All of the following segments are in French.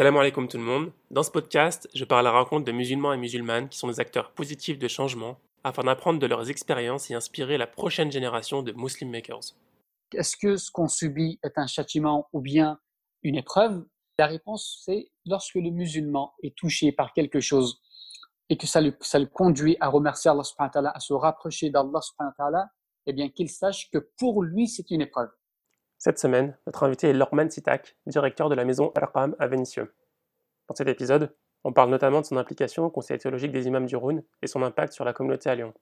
Salam alaikum tout le monde. Dans ce podcast, je parle à la rencontre de musulmans et musulmanes qui sont des acteurs positifs de changement afin d'apprendre de leurs expériences et inspirer la prochaine génération de Muslim Makers. Est-ce que ce qu'on subit est un châtiment ou bien une épreuve? La réponse, c'est lorsque le musulman est touché par quelque chose et que ça le, conduit à remercier Allah subhanahu à se rapprocher d'Allah eh bien qu'il sache que pour lui, c'est une épreuve. Cette semaine, notre invité est Lorman Sitak, directeur de la maison Al-Qam à Vénissieux. Dans cet épisode, on parle notamment de son implication au Conseil théologique des imams du Rhône et son impact sur la communauté à Lyon.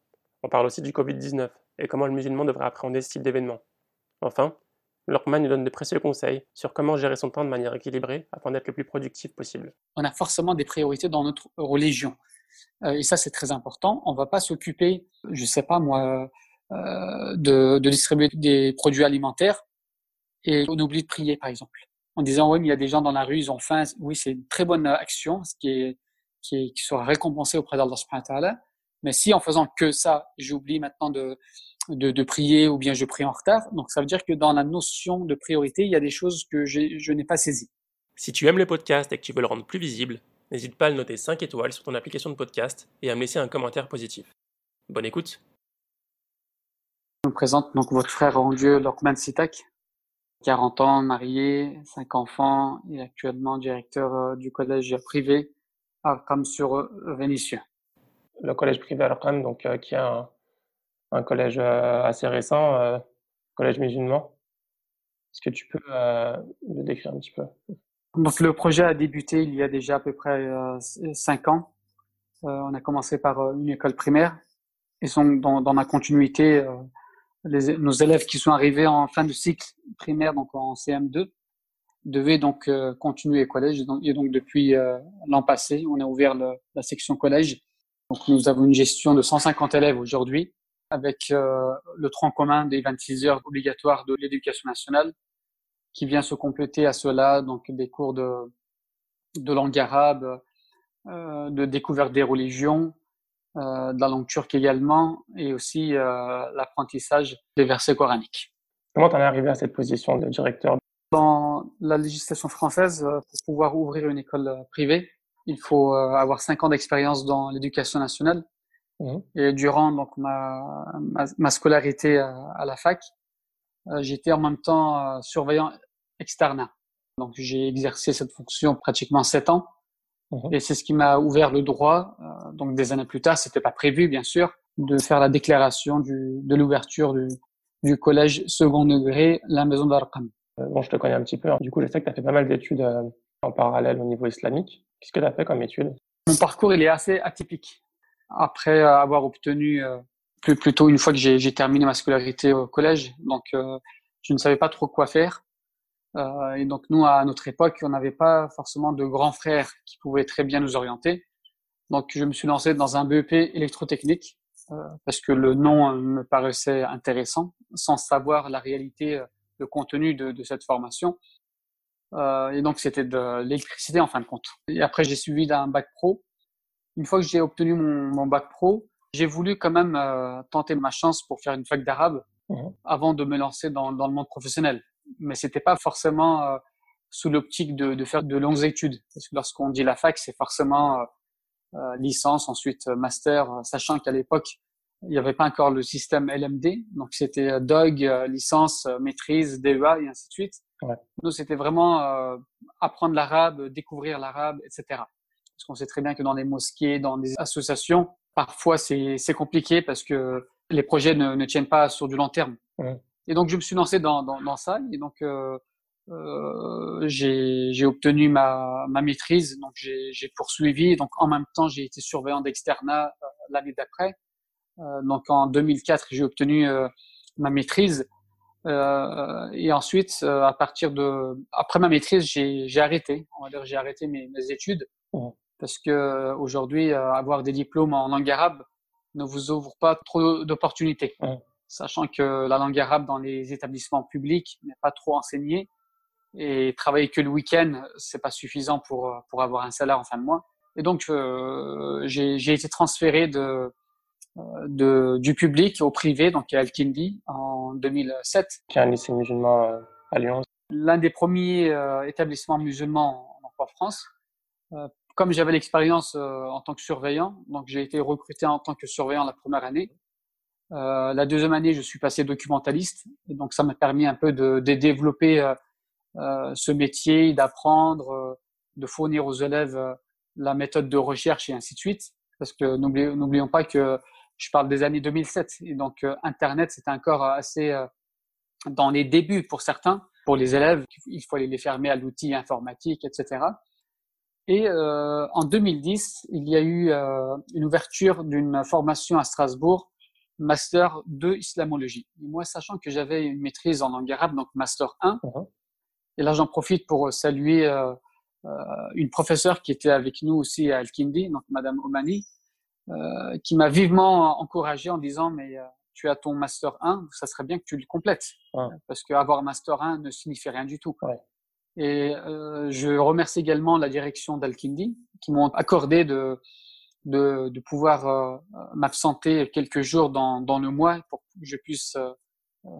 On parle aussi du Covid-19 et comment le musulman devrait appréhender ce type d'événement. Enfin, Lorman nous donne de précieux conseils sur comment gérer son temps de manière équilibrée afin d'être le plus productif possible. On a forcément des priorités dans notre religion. Euh, et ça, c'est très important. On ne va pas s'occuper, je ne sais pas moi, euh, de distribuer des produits alimentaires et on oublie de prier, par exemple. En disant, oui, mais il y a des gens dans la rue, ils ont faim. Oui, c'est une très bonne action, ce qui, est, qui, qui sera récompensé auprès d'Allah subhanahu wa ta'ala. Mais si en faisant que ça, j'oublie maintenant de, de, de, prier ou bien je prie en retard, donc ça veut dire que dans la notion de priorité, il y a des choses que je n'ai pas saisies. Si tu aimes le podcast et que tu veux le rendre plus visible, n'hésite pas à le noter 5 étoiles sur ton application de podcast et à me laisser un commentaire positif. Bonne écoute. Je me présente donc votre frère en Dieu, Lokman Sitak. 40 ans, marié, 5 enfants et actuellement directeur euh, du collège privé Arkham sur euh, Vénitien. Le collège privé Arkham, donc, euh, qui est un, un collège assez récent, collège musulman. Est-ce que tu peux le décrire un petit peu? Donc le projet a débuté il y a déjà à peu près 5 ans. on a commencé par une école primaire et sont dans, dans la continuité les, nos élèves qui sont arrivés en fin de cycle primaire, donc en CM2, devaient donc euh, continuer collège. Et donc depuis euh, l'an passé, on a ouvert le, la section collège. Donc nous avons une gestion de 150 élèves aujourd'hui, avec euh, le tronc commun des 26 heures obligatoires de l'éducation nationale, qui vient se compléter à cela, donc des cours de, de langue arabe, de découverte des religions, euh, de la langue turque également, et aussi euh, l'apprentissage des versets coraniques. Comment tu en es arrivé à cette position de directeur Dans la législation française, euh, pour pouvoir ouvrir une école privée, il faut avoir cinq ans d'expérience dans l'éducation nationale. Mmh. Et durant donc ma, ma, ma scolarité à, à, la fac, j'étais en même temps surveillant externat. Donc j'ai exercé cette fonction pratiquement sept ans. Mhm. Et c'est ce qui m'a ouvert le droit, euh, donc des années plus tard, c'était pas prévu bien sûr, de faire la déclaration du, de l'ouverture du, du, collège second degré, la maison d'Arqam. Euh, bon, je te connais un petit peu. Hein. Du coup, je sais que tu as fait pas mal d'études euh, en parallèle au niveau islamique. Qu'est-ce que tu as fait comme études Mon parcours, il est assez atypique. Après avoir obtenu, plus plutôt une fois que j'ai terminé ma scolarité au collège, donc je ne savais pas trop quoi faire. Euh, et donc nous, à notre époque, on n'avait pas forcément de grands frères qui pouvaient très bien nous orienter. Donc je me suis lancé dans un BEP électrotechnique euh, parce que le nom me paraissait intéressant, sans savoir la réalité, le contenu de, de cette formation. Euh, et donc c'était de l'électricité en fin de compte. Et après j'ai suivi d'un bac pro. Une fois que j'ai obtenu mon, mon, bac pro, j'ai voulu quand même euh, tenter ma chance pour faire une fac d'arabe mmh. avant de me lancer dans, dans le monde professionnel mais c'était pas forcément euh, sous l'optique de, de, faire de longues études. Parce que lorsqu'on dit la fac, c'est forcément euh, euh licence, ensuite euh, master, sachant qu'à l'époque, il n'y avait pas encore le système LMD. Donc, c'était DOG, licence, maîtrise, DEA et ainsi de suite. Ouais. Nous, c'était vraiment apprendre l'arabe, découvrir l'arabe, etc. Parce qu'on sait très bien que dans les mosquées, dans des associations, parfois, c'est compliqué parce que les projets ne, ne, tiennent pas sur du long terme. Ouais. Et donc, je me suis lancé dans, dans, dans ça. Et donc, euh, euh, j'ai obtenu ma, ma, maîtrise. Donc, j'ai poursuivi. Donc, en même temps, j'ai été surveillant d'externat euh, l'année d'après. Euh, donc, en 2004, j'ai obtenu euh, ma maîtrise. Euh, et ensuite, à partir de, après ma maîtrise, j'ai arrêté. On va dire, j'ai arrêté mes, mes études mmh. parce que aujourd'hui, avoir des diplômes en langue arabe ne vous ouvre pas trop d'opportunités. Mmh sachant que la langue arabe dans les établissements publics n'est pas trop enseignée et travailler que le week-end, c'est pas suffisant pour, pour avoir un salaire en fin de mois. Et donc, euh, j'ai été transféré de, de, du public au privé, donc à Al-Kindi, en 2007. Qui est un lycée musulman euh, à Lyon. L'un des premiers euh, établissements musulmans pour France. comme j'avais l'expérience en tant que surveillant, donc j'ai été recruté en tant que surveillant la première année. La deuxième année, je suis passé documentaliste, et donc ça m'a permis un peu de, de développer ce métier, d'apprendre, de fournir aux élèves la méthode de recherche et ainsi de suite. Parce que n'oublions pas que je parle des années 2007 et donc Internet c'était encore assez dans les débuts pour certains, pour les élèves, il faut les fermer à l'outil informatique, etc. Et euh, en 2010, il y a eu euh, une ouverture d'une formation à Strasbourg, master 2 islamologie. Et moi, sachant que j'avais une maîtrise en langue arabe, donc master 1, uh-huh. et là j'en profite pour saluer euh, euh, une professeure qui était avec nous aussi à Al-Kindi, donc Madame Omani, euh, qui m'a vivement encouragé en disant mais euh, tu as ton master 1, ça serait bien que tu le complètes. Parce qu'avoir un master 1 ne signifie rien du tout. Et euh, je remercie également la direction d'Al-Kindi qui m'ont accordé de, de, de pouvoir euh, m'absenter quelques jours dans, dans le mois pour que je puisse euh,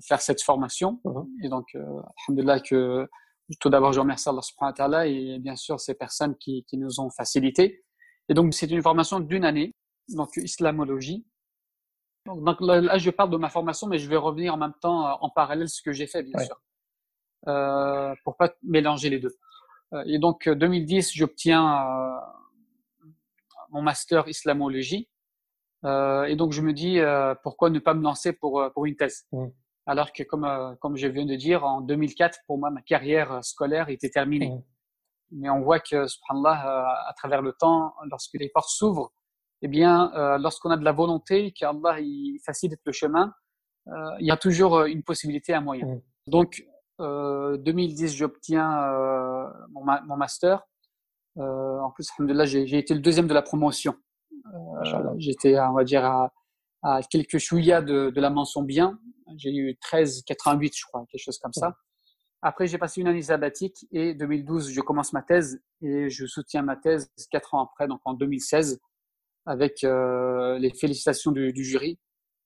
faire cette formation. Uh-huh. Et donc, euh, alhamdulillah, que tout d'abord, je remercie Allah subhanahu wa ta'ala et bien sûr ces personnes qui, qui nous ont facilité. Et donc, c'est une formation d'une année, donc islamologie, donc là, je parle de ma formation, mais je vais revenir en même temps euh, en parallèle ce que j'ai fait, bien sûr, euh, pour pas mélanger les deux. Euh, et donc 2010, j'obtiens euh, mon master islamologie. Euh, et donc je me dis pourquoi ne pas me lancer pour pour une thèse, mmh. alors que comme comme je viens de dire, en 2004 pour moi ma carrière scolaire était terminée. Mmh. Mais on voit que subhanallah à travers le temps, lorsque les portes s'ouvrent eh bien, euh, lorsqu'on a de la volonté, qu'Allah il facilite le chemin, euh, il y a toujours euh, une possibilité, un moyen. Mm. Donc, euh, 2010, j'obtiens euh, mon, mon, master. En plus, j'ai été le deuxième de la promotion. J'étais, on va dire, à, à quelques chouïas de, de, la mention bien. J'ai eu 13,88, je crois, quelque chose comme ça. Après, j'ai passé une année sabbatique et 2012, je commence ma thèse et je soutiens ma thèse quatre ans après, donc en 2016 avec euh, les félicitations du, du, jury.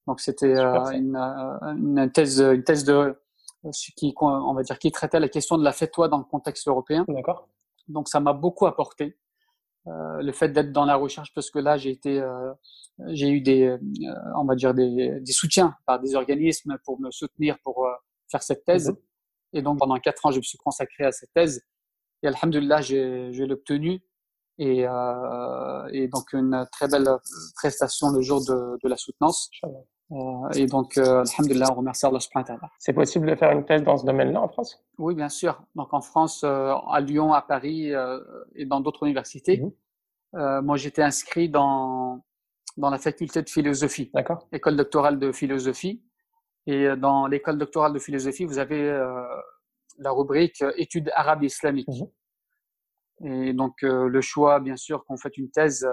Donc c'était euh, une, euh, une, thèse, une thèse de qui, on va dire, qui traitait la question de la fête-toi dans le contexte européen. D'accord. Donc ça m'a beaucoup apporté. Euh, le fait d'être dans la recherche parce que là j'ai été euh, j'ai eu des euh, on va dire des, des, soutiens par des organismes pour me soutenir pour faire cette thèse mhm. et donc pendant quatre ans je me suis consacré à cette thèse et alhamdulillah j'ai je l'ai obtenue et, euh, et, donc une très belle prestation le jour de, de la soutenance. Euh, et donc, euh, alhamdulillah, on remercie Allah subhanahu wa C'est possible de faire une thèse dans ce domaine-là en France? Oui, bien sûr. Donc en France, euh, à Lyon, à Paris euh, et dans d'autres universités. Mhm. Moi, j'étais inscrit dans, dans la faculté de philosophie, école doctorale de philosophie. Et dans l'école doctorale de philosophie, vous avez la rubrique études arabes islamiques. Mhm. Et donc le choix, bien sûr, vous faites une thèse,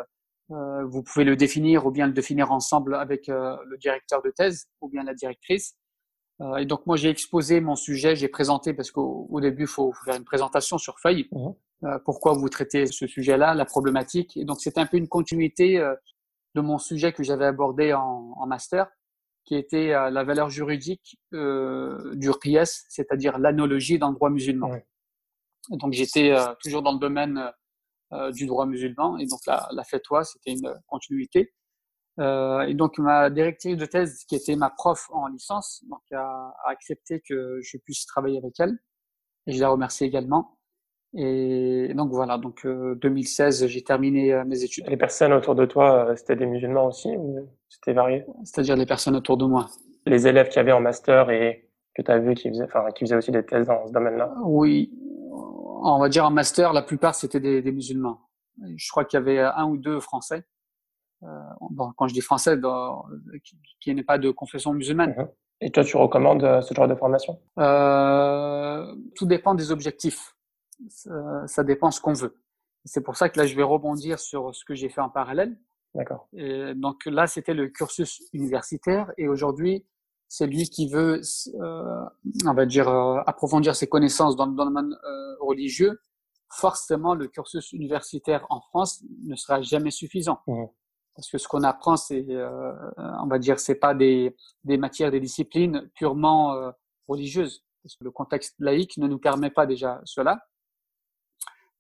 euh, vous pouvez le définir ou bien le définir ensemble avec euh, le directeur de thèse ou bien la directrice. et donc moi j'ai exposé mon sujet, j'ai présenté parce qu'au début il faut, faire une présentation sur feuille. Mmh. pourquoi vous traitez ce sujet-là, la problématique. Et donc c'était un peu une continuité de mon sujet que j'avais abordé en, en, master, qui était la valeur juridique du qiyas, c'est-à-dire l'anologie dans le droit musulman. Donc j'étais euh, toujours dans le domaine euh, euh, du droit musulman et donc la, la fatwa c'était une continuité. Euh, et donc ma directrice de thèse, qui était ma prof en licence, donc a, a, accepté que je puisse travailler avec elle. Et je la remercie également. Et donc voilà, donc euh, 2016, j'ai terminé mes études. Les personnes autour de toi, c'était des musulmans aussi ou c'était varié? C'est-à-dire les personnes autour de moi. Les élèves qui avaient en master et que tu as vu qui faisaient, enfin, qui faisaient aussi des thèses dans ce domaine-là? Oui, on va dire en master, la plupart c'était des, des, musulmans. Je crois qu'il y avait un ou deux Français. Euh, bon, quand je dis Français, dans, qui, qui n'est pas de confession musulmane. Mhm. Et toi, tu recommandes euh, ce genre de formation? Euh, Tout dépend des objectifs. Ça, ça dépend ce qu'on veut. C'est pour ça que là, je vais rebondir sur ce que j'ai fait en parallèle. D'accord. Donc là, c'était le cursus universitaire et aujourd'hui, c'est lui qui veut, euh, on va dire, euh, approfondir ses connaissances dans, le domaine euh, religieux, forcément le cursus universitaire en France ne sera jamais suffisant. Mmh. Parce que ce qu'on apprend, c'est, euh, on va dire, c'est pas des, des matières, des disciplines purement euh, religieuses. Parce que le contexte laïque ne nous permet pas déjà cela.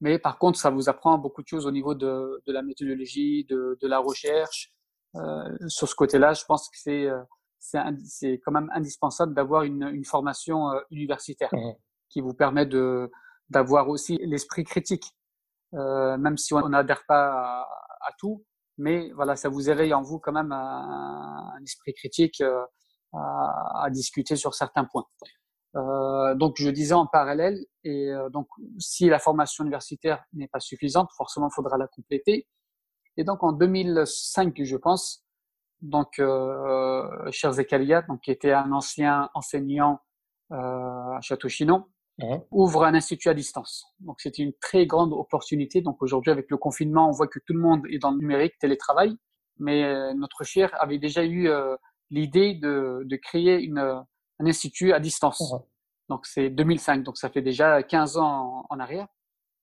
Mais par contre, ça vous apprend beaucoup de choses au niveau de, de la méthodologie, de, de la recherche. Euh, sur ce côté-là, je pense que c'est euh, c'est quand même indispensable d'avoir une, une, formation euh, universitaire mmh. qui vous permet de d'avoir aussi l'esprit critique, euh, même si on n'adhère pas à, à, tout, mais voilà, ça vous éveille en vous quand même un, un esprit critique euh, à, à, discuter sur certains points. Euh, donc, je disais en parallèle, et euh, donc, si la formation universitaire n'est pas suffisante, forcément, il faudra la compléter. Et donc, en 2005, je pense, donc, euh, Cher Zekaria, donc, qui était un ancien enseignant euh, à Château-Chinon, mmh. ouvre un institut à distance. Donc, c'était une très grande opportunité. Donc, aujourd'hui, avec le confinement, on voit que tout le monde est dans le numérique, télétravail. Mais euh, notre cher avait déjà eu euh, l'idée de, de créer une un institut à distance. Donc c'est 2005, donc ça fait déjà 15 ans en, arrière.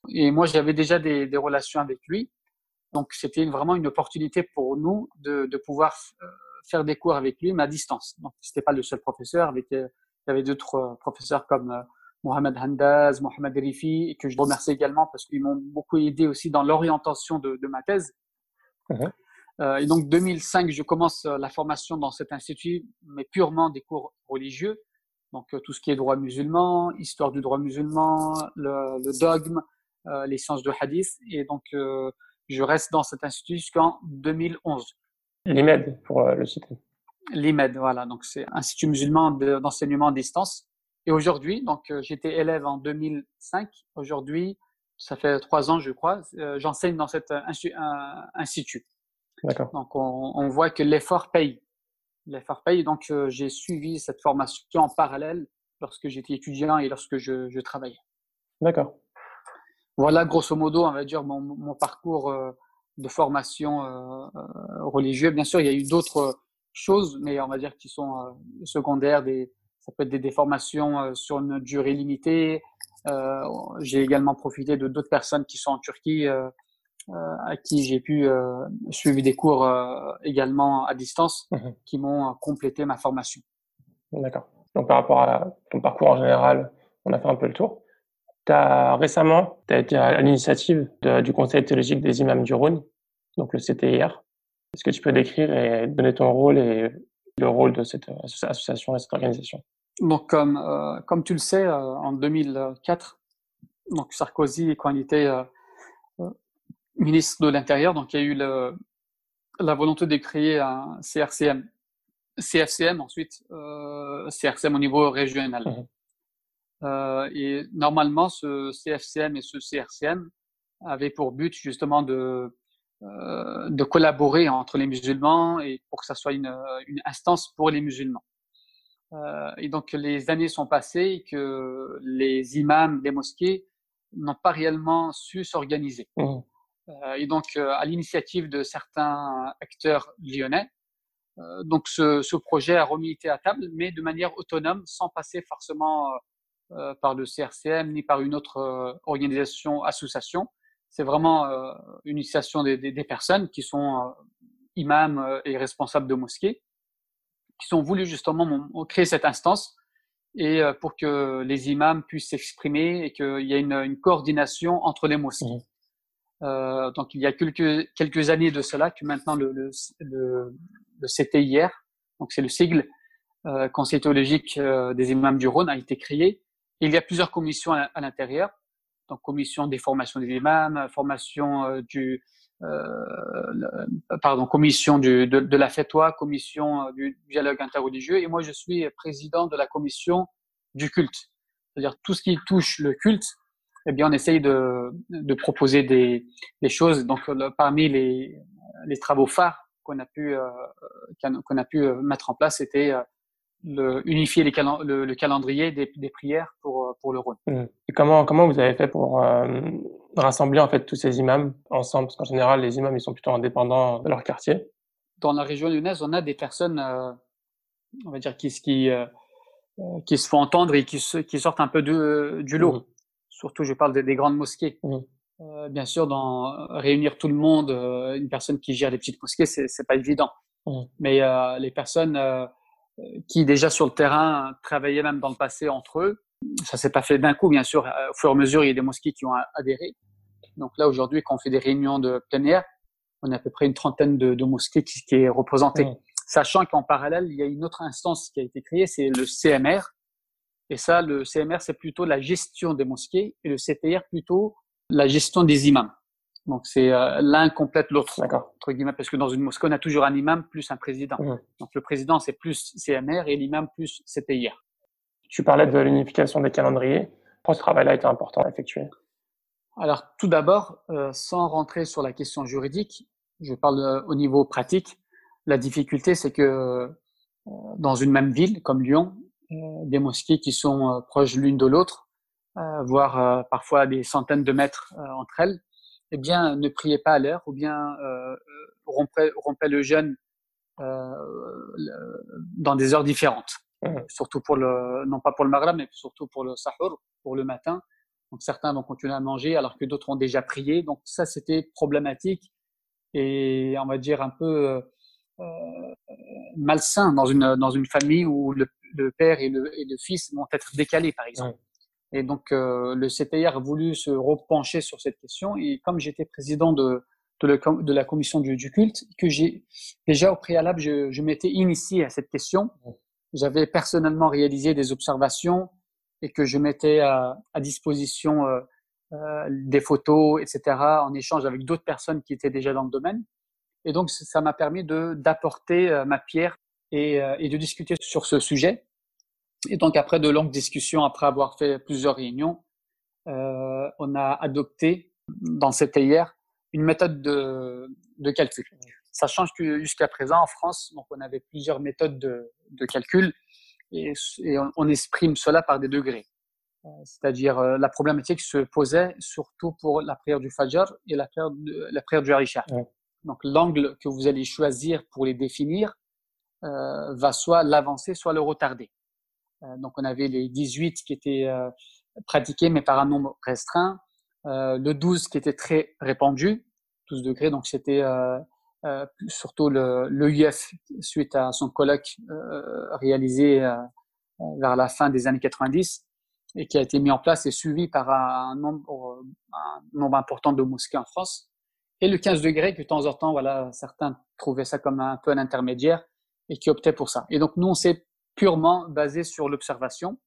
Et moi j'avais déjà des, des, relations avec lui, donc c'était vraiment une opportunité pour nous de, de pouvoir euh, faire des cours avec lui, mais à distance. Donc c'était pas le seul professeur, avec, il y avait d'autres euh, professeurs comme euh, Mohamed Handaz, Mohamed Rifi, et que je remercie également parce qu'ils m'ont beaucoup aidé aussi dans l'orientation de, de, ma thèse. Uh euh, et donc 2005, je commence euh, la formation dans cet institut, mais purement des cours religieux. Donc euh, tout ce qui est droit musulman, histoire du droit musulman, le, le dogme, euh, les sciences de hadith. Et donc euh, je reste dans cet institut jusqu'en 2011. L'IMED pour le citer. L'IMED, voilà. Donc c'est Institut musulman d'enseignement à distance. Et aujourd'hui, donc j'étais élève en 2005. Aujourd'hui, ça fait trois ans, je crois, j'enseigne dans cet institut. Donc, on, on, voit que l'effort paye. L'effort paye. Donc, euh, j'ai suivi cette formation en parallèle lorsque j'étais étudiant et lorsque je, je travaillais. D'accord. Voilà, grosso modo, on va dire mon, mon parcours euh, de formation euh, euh religieuse. Bien sûr, il y a eu d'autres choses, mais on va dire qui sont secondaires. Des, ça peut être des, déformations sur une durée limitée. j'ai également profité de d'autres personnes qui sont en Turquie à qui j'ai pu suivre des cours également à distance mmh qui m'ont complété ma formation. D'accord. Donc par rapport à ton parcours en général, on a fait un peu le tour. As, récemment, tu as été à l'initiative du Conseil théologique des imams du Rhône, donc le CTIR. Est-ce que tu peux décrire et donner ton rôle et le rôle de cette association et cette organisation? Donc comme, euh, comme tu le sais, euh, en 2004, donc Sarkozy, quand il était euh, ministre de l'Intérieur, donc il y a eu le, la volonté de créer un CRCM, CFCM ensuite, euh, CRCM au niveau régional. Mmh. Euh, et normalement, ce CFCM et ce CRCM avaient pour but justement de, euh, de collaborer entre les musulmans et pour que ça soit une, une instance pour les musulmans. Euh, et donc les années sont passées et que les imams des mosquées n'ont pas réellement su s'organiser. Mmh. Euh, et donc euh, à l'initiative de certains acteurs lyonnais. Donc ce, ce, projet a remis été à table, mais de manière autonome, sans passer forcément par le CRCM ni par une autre organisation, association. C'est vraiment une initiation des, des, des, personnes qui sont imams et responsables de mosquées, qui sont voulus justement créer cette instance et pour que les imams puissent s'exprimer et qu'il y ait une, une, coordination entre les mosquées. Mmh. Euh, donc il y a quelques, quelques années de cela que maintenant le, le, le, le CTIR, donc c'est le sigle euh, Conseil théologique euh, des imams du Rhône, a été créé. Il y a plusieurs commissions à, l'intérieur, donc commission des formations des imams, formation euh, du euh, pardon, commission du, de, de, la FETOA, commission du dialogue interreligieux, et moi je suis président de la commission du culte, c'est-à-dire tout ce qui touche le culte eh bien, on essaye de, de proposer des, des, choses. Donc, parmi les, les travaux phares qu'on a pu euh, qu'on a pu euh, mettre en place, c'était euh, le, unifier les le, le, calendrier des, des, prières pour pour le Rhône. Mmh. Et comment comment vous avez fait pour euh, rassembler en fait tous ces imams ensemble? Parce qu'en général, les imams ils sont plutôt indépendants de leur quartier. Dans la région lyonnaise, on a des personnes, on va dire qui qui qui se font entendre et qui, qui sortent un peu de, du lot. Mmh surtout je parle des, des grandes mosquées. Mmh. Euh, bien sûr, dans réunir tout le monde, euh, une personne qui gère les petites mosquées, c'est c'est pas évident. Mmh. Mais euh, les personnes euh, qui déjà sur le terrain travaillaient même dans le passé entre eux, ça s'est pas fait d'un coup, bien sûr. Au fur et à mesure, il y a des mosquées qui ont adhéré. Donc là, aujourd'hui, quand on fait des réunions de plein air, on a à peu près une trentaine de, mosquées qui, qui est représentée. Sachant qu'en parallèle, il y a une autre instance qui a été créée, c'est le CMR. Et ça, le CMR, c'est plutôt la gestion des mosquées et le CTR plutôt la gestion des imams. Donc c'est euh, l'un complète l'autre entre guillemets parce que dans une mosquée on a toujours un imam plus un président. Donc le président c'est plus CMR et l'imam plus CTIR. Tu parlais de l'unification des calendriers. Pourquoi ce travail-là été important à effectuer Alors tout d'abord, euh, sans rentrer sur la question juridique, je parle euh, au niveau pratique. La difficulté c'est que dans une même ville comme Lyon, des mosquées qui sont proches l'une de l'autre, voire parfois des centaines de mètres entre elles, eh bien, ne priez pas à l'heure ou bien euh, rompez, rompez, le jeûne euh, dans des heures différentes. Mmh. Surtout pour le, non pas pour le maghreb, mais surtout pour le sahur, pour le matin. Donc certains vont continuer à manger alors que d'autres ont déjà prié. Donc ça, c'était problématique et on va dire un peu euh, malsain dans une dans une famille où le, le père et le, et le, fils vont être décalés, par exemple. Et donc, euh, le CTR a voulu se repencher sur cette question. Et comme j'étais président de, de, la commission du, culte, que j'ai déjà au préalable, je, m'étais initié à cette question. J'avais personnellement réalisé des observations et que je mettais à, disposition euh, euh, des photos, etc., en échange avec d'autres personnes qui étaient déjà dans le domaine. Et donc, ça m'a permis d'apporter ma pierre et de discuter sur ce sujet. Et donc, après de longues discussions, après avoir fait plusieurs réunions, euh, on a adopté dans cette hier une méthode de, de calcul. Ça change que jusqu'à présent, en France, donc on avait plusieurs méthodes de, de calcul et, et on, on, exprime cela par des degrés. Euh, c'est-à-dire, euh, la problématique se posait surtout pour la prière du Fajr et la prière, de, la prière du Harisha. Donc, l'angle que vous allez choisir pour les définir euh, va soit l'avancer, soit le retarder. Euh, donc on avait les 18 qui étaient euh, pratiqués mais par un nombre restreint, euh, le 12 qui était très répandu, 12 degrés, donc c'était surtout le l'EUF suite à son colloque réalisé vers la fin des années 90 et qui a été mis en place et suivi par un nombre, un nombre important de mosquées en France. Et le 15 degrés, que de temps en temps, voilà, certains trouvaient ça comme un peu un intermédiaire et qui optaient pour ça. Et donc, nous, on s'est purement basé sur l'observation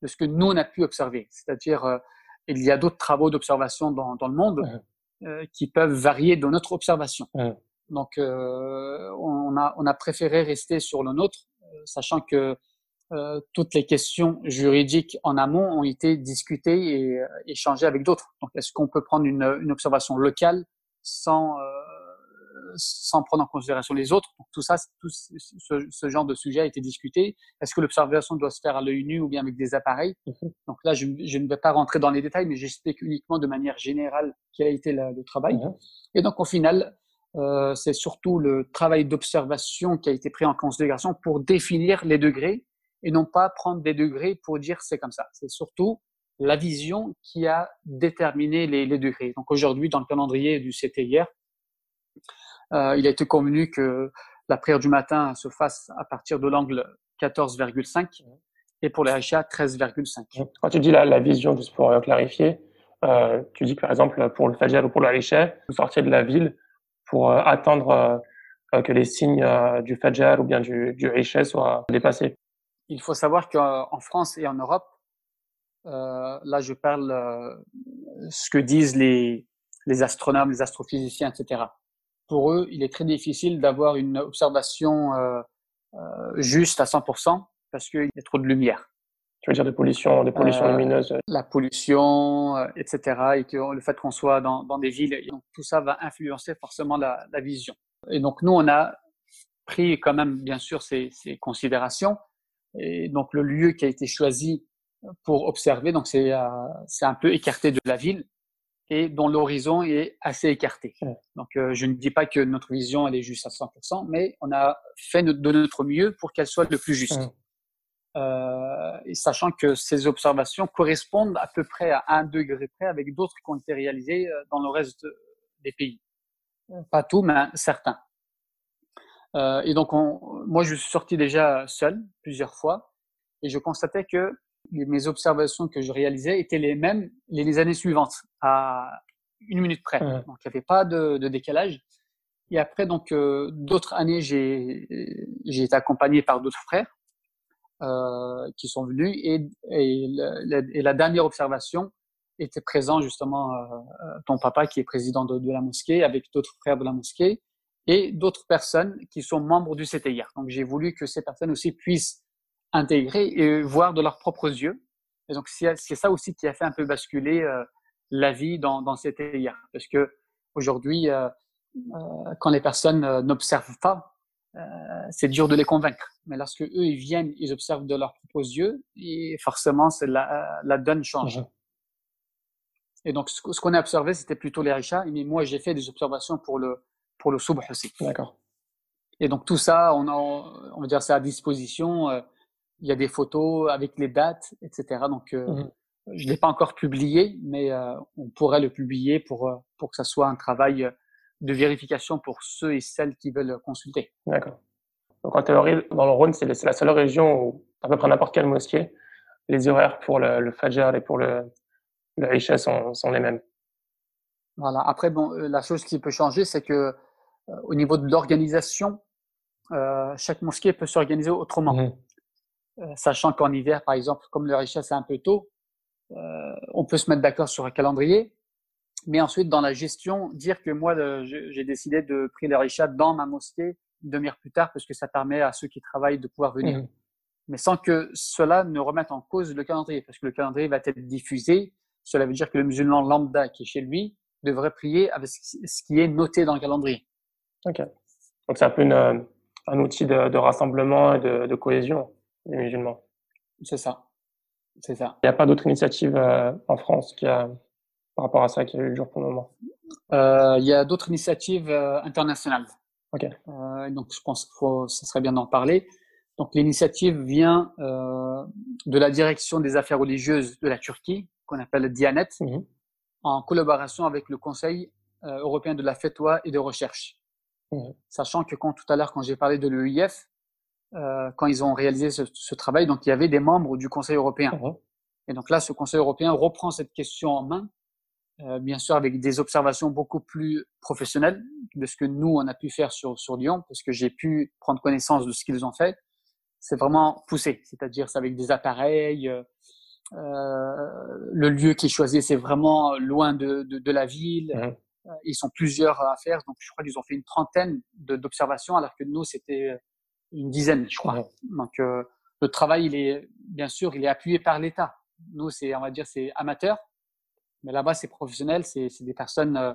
de ce que nous, on a pu observer. C'est-à-dire, euh, il y a d'autres travaux d'observation dans, dans, le monde euh, qui peuvent varier de notre observation. Donc, euh, on, a, on a préféré rester sur le nôtre, sachant que euh, toutes les questions juridiques en amont ont été discutées et échangées avec d'autres. Donc, est-ce qu'on peut prendre une, une observation locale sans sans prendre en considération les autres. Donc, tout ça, tout ce, ce, genre de sujet a été discuté. Est-ce que l'observation doit se faire à l'œil nu ou bien avec des appareils? Mhm. Donc là, je, je, ne vais pas rentrer dans les détails, mais j'explique uniquement de manière générale quel a été la, le travail. Mhm. Et donc, au final, euh, c'est surtout le travail d'observation qui a été pris en considération pour définir les degrés et non pas prendre des degrés pour dire c'est comme ça. C'est surtout la vision qui a déterminé les, les degrés. Donc aujourd'hui, dans le calendrier du CTIR, il a été convenu que la prière du matin se fasse à partir de l'angle 14,5 et pour les HA 13,5. Quand tu dis la, la vision, juste pour euh, clarifier, euh, tu dis que par exemple pour le Fajr ou pour le Haïcha, vous sortiez de la ville pour euh, attendre euh, que les signes euh, du Fajr ou bien du, du soient dépassés. Il faut savoir qu'en France et en Europe, là je parle ce que disent les, les astronomes, les astrophysiciens, etc pour eux, il est très difficile d'avoir une observation euh, euh, juste à 100% parce qu'il y a trop de lumière. Tu veux dire de pollution, de pollution euh, lumineuse La pollution, euh, etc. Et que le fait qu'on soit dans, dans, des villes, donc tout ça va influencer forcément la, la, vision. Et donc nous, on a pris quand même, bien sûr, ces, ces considérations. Et donc le lieu qui a été choisi pour observer, donc c'est euh, c'est un peu écarté de la ville et dont l'horizon est assez écarté. Donc, euh, je ne dis pas que notre vision elle est juste à 100%, mais on a fait de notre mieux pour qu'elle soit le plus juste. Euh, et sachant que ces observations correspondent à peu près à un degré près avec d'autres qui ont été réalisées euh, dans le reste des pays. Pas tout, mais certains. Euh, et donc, on, moi, je suis sorti déjà seul plusieurs fois et je constatais que mes observations que je réalisais étaient les mêmes les années suivantes, à, une minute près. Donc, il n'y avait pas de, de, décalage. Et après, donc, euh, d'autres années, j'ai, été accompagné par d'autres frères euh, qui sont venus. Et, et, la, et, la, dernière observation était présent justement euh, ton papa qui est président de, de la mosquée avec d'autres frères de la mosquée et d'autres personnes qui sont membres du CTIR. Donc, j'ai voulu que ces personnes aussi puissent intégrer et voir de leurs propres yeux. Et donc, c'est ça aussi qui a fait un peu basculer euh, la vie dans, dans CTIR. Parce que aujourd'hui, euh, euh, quand les personnes n'observent pas, c'est dur de les convaincre. Mais lorsque eux, ils viennent, ils observent de leurs propres yeux, et forcément, la, la donne change. Mmh et donc, ce, qu'on a observé, c'était plutôt les richas. Mais moi, j'ai fait des observations pour le, pour le subh aussi. D'accord. Et donc, tout ça, on, a, on va dire, c'est à disposition. Il y a des photos avec les dates, etc. Donc, mmh je ne l'ai pas encore publié, mais on pourrait le publier pour, pour que ça soit un travail de vérification pour ceux et celles qui veulent consulter. D'accord. Donc en théorie, dans le Rhône, c'est la seule région où, à peu près n'importe quelle mosquée, les horaires pour le, le Fajr et pour le, le Isha sont, sont, les mêmes. Voilà. Après, bon, euh, la chose qui peut changer, c'est que euh, au niveau de l'organisation, euh, chaque mosquée peut s'organiser autrement. Mmh. Euh, sachant qu'en hiver, par exemple, comme le Isha c'est un peu tôt, euh, on peut se mettre d'accord sur un calendrier, mais ensuite, dans la gestion, dire que moi, j'ai décidé de prier les richats dans ma mosquée une demi-heure plus tard parce que ça permet à ceux qui travaillent de pouvoir venir. Mmh. Mais sans que cela ne remette en cause le calendrier, parce que le calendrier va être diffusé. Cela veut dire que le musulman lambda qui est chez lui devrait prier avec ce qui est noté dans le calendrier. Ok. Donc c'est un peu une, euh, un outil de, de, rassemblement et de, de cohésion des musulmans. C'est ça. C'est ça. Il n'y a pas d'autre initiative euh, en France qui a par rapport à ça qui a eu le jour pour le moment? Euh, Il y a d'autres initiatives euh, internationales. Ok. Euh, donc je pense que ce serait bien d'en parler. Donc l'initiative vient de la direction des affaires religieuses de la Turquie, qu'on appelle Dianet, mmh. en collaboration avec le Conseil européen de la Fatwa et de recherche. Mmh. Sachant que quand tout à l'heure, quand j'ai parlé de l'EIF, euh, quand ils ont réalisé ce, ce, travail, donc il y avait des membres du Conseil européen. Mmh. Et donc là, ce Conseil européen reprend cette question en main euh, bien sûr avec des observations beaucoup plus professionnelles de ce que nous on a pu faire sur sur Lyon, parce que j'ai pu prendre connaissance de ce qu'ils ont fait. C'est vraiment poussé, c'est-à-dire c'est avec des appareils. Euh, euh, le lieu qui est choisi, c'est vraiment loin de, de, de la ville. Mmh. Ils sont plusieurs à faire, donc je crois qu'ils ont fait une trentaine d'observations, alors que nous c'était une dizaine, je crois. Mmh. Donc le travail, il est bien sûr, il est appuyé par l'État. Nous, c'est, on va dire, c'est amateur, mais là-bas, c'est professionnel, c'est des personnes euh,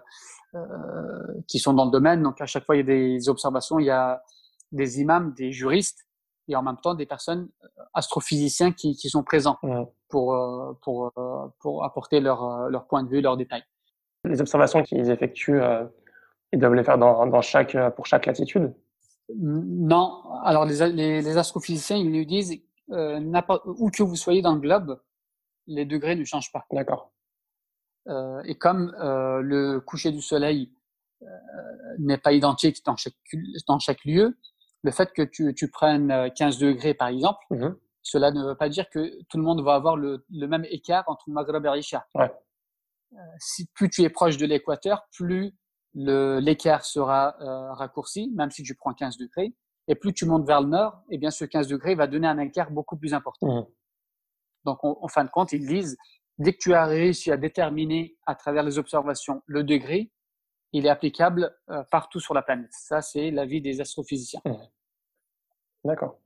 euh, qui sont dans le domaine. Donc, à chaque fois, il y a des observations, il y a des imams, des juristes et en même temps des personnes euh, astrophysiciens qui, qui sont présents pour, euh, pour, euh, pour apporter leur, leur point de vue, leurs détails. Les observations qu'ils effectuent, euh, ils doivent les faire dans, dans chaque, pour chaque latitude? Non. Alors, les, les, les astrophysiciens, ils nous disent, euh, où que vous soyez dans le globe, les degrés ne changent pas. D'accord. Euh, et comme euh, le coucher du soleil euh, n'est pas identique dans chaque, dans chaque lieu, le fait que tu, tu prennes 15 degrés par exemple, mmh. cela ne veut pas dire que tout le monde va avoir le, le même écart entre Maghreb et Isha. Ouais. si plus tu es proche de l'équateur, plus l'écart sera euh, raccourci, même si tu prends 15 degrés. Et plus tu montes vers le nord, et eh bien ce 15 degrés va donner un écart beaucoup plus important. Mmh. Donc, en fin de compte, ils disent Dès que tu as réussi à déterminer à travers les observations le degré, il est applicable euh, partout sur la planète. Ça, c'est l'avis des astrophysiciens. Mmh. D'accord.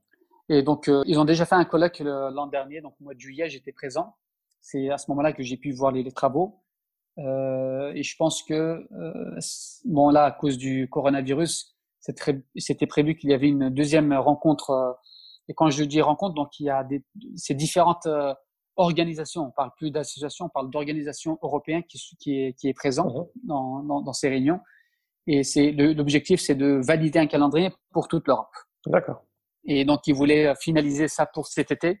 Et donc, euh, ils ont déjà fait un colloque l'an dernier, donc au mois de juillet, j'étais présent. C'est à ce moment-là que j'ai pu voir les, les travaux. Euh, et je pense que, euh, bon là, à cause du coronavirus, c'était prévu qu'il y avait une deuxième rencontre. Euh, et quand je dis rencontre, donc il y a des, ces différentes euh, organisation, on parle plus d'association, on parle d'organisation européenne qui, qui, est, qui est présent dans, dans, dans, ces réunions. Et c'est l'objectif, c'est de valider un calendrier pour toute l'Europe. D'accord. Et donc, ils voulaient finaliser ça pour cet été,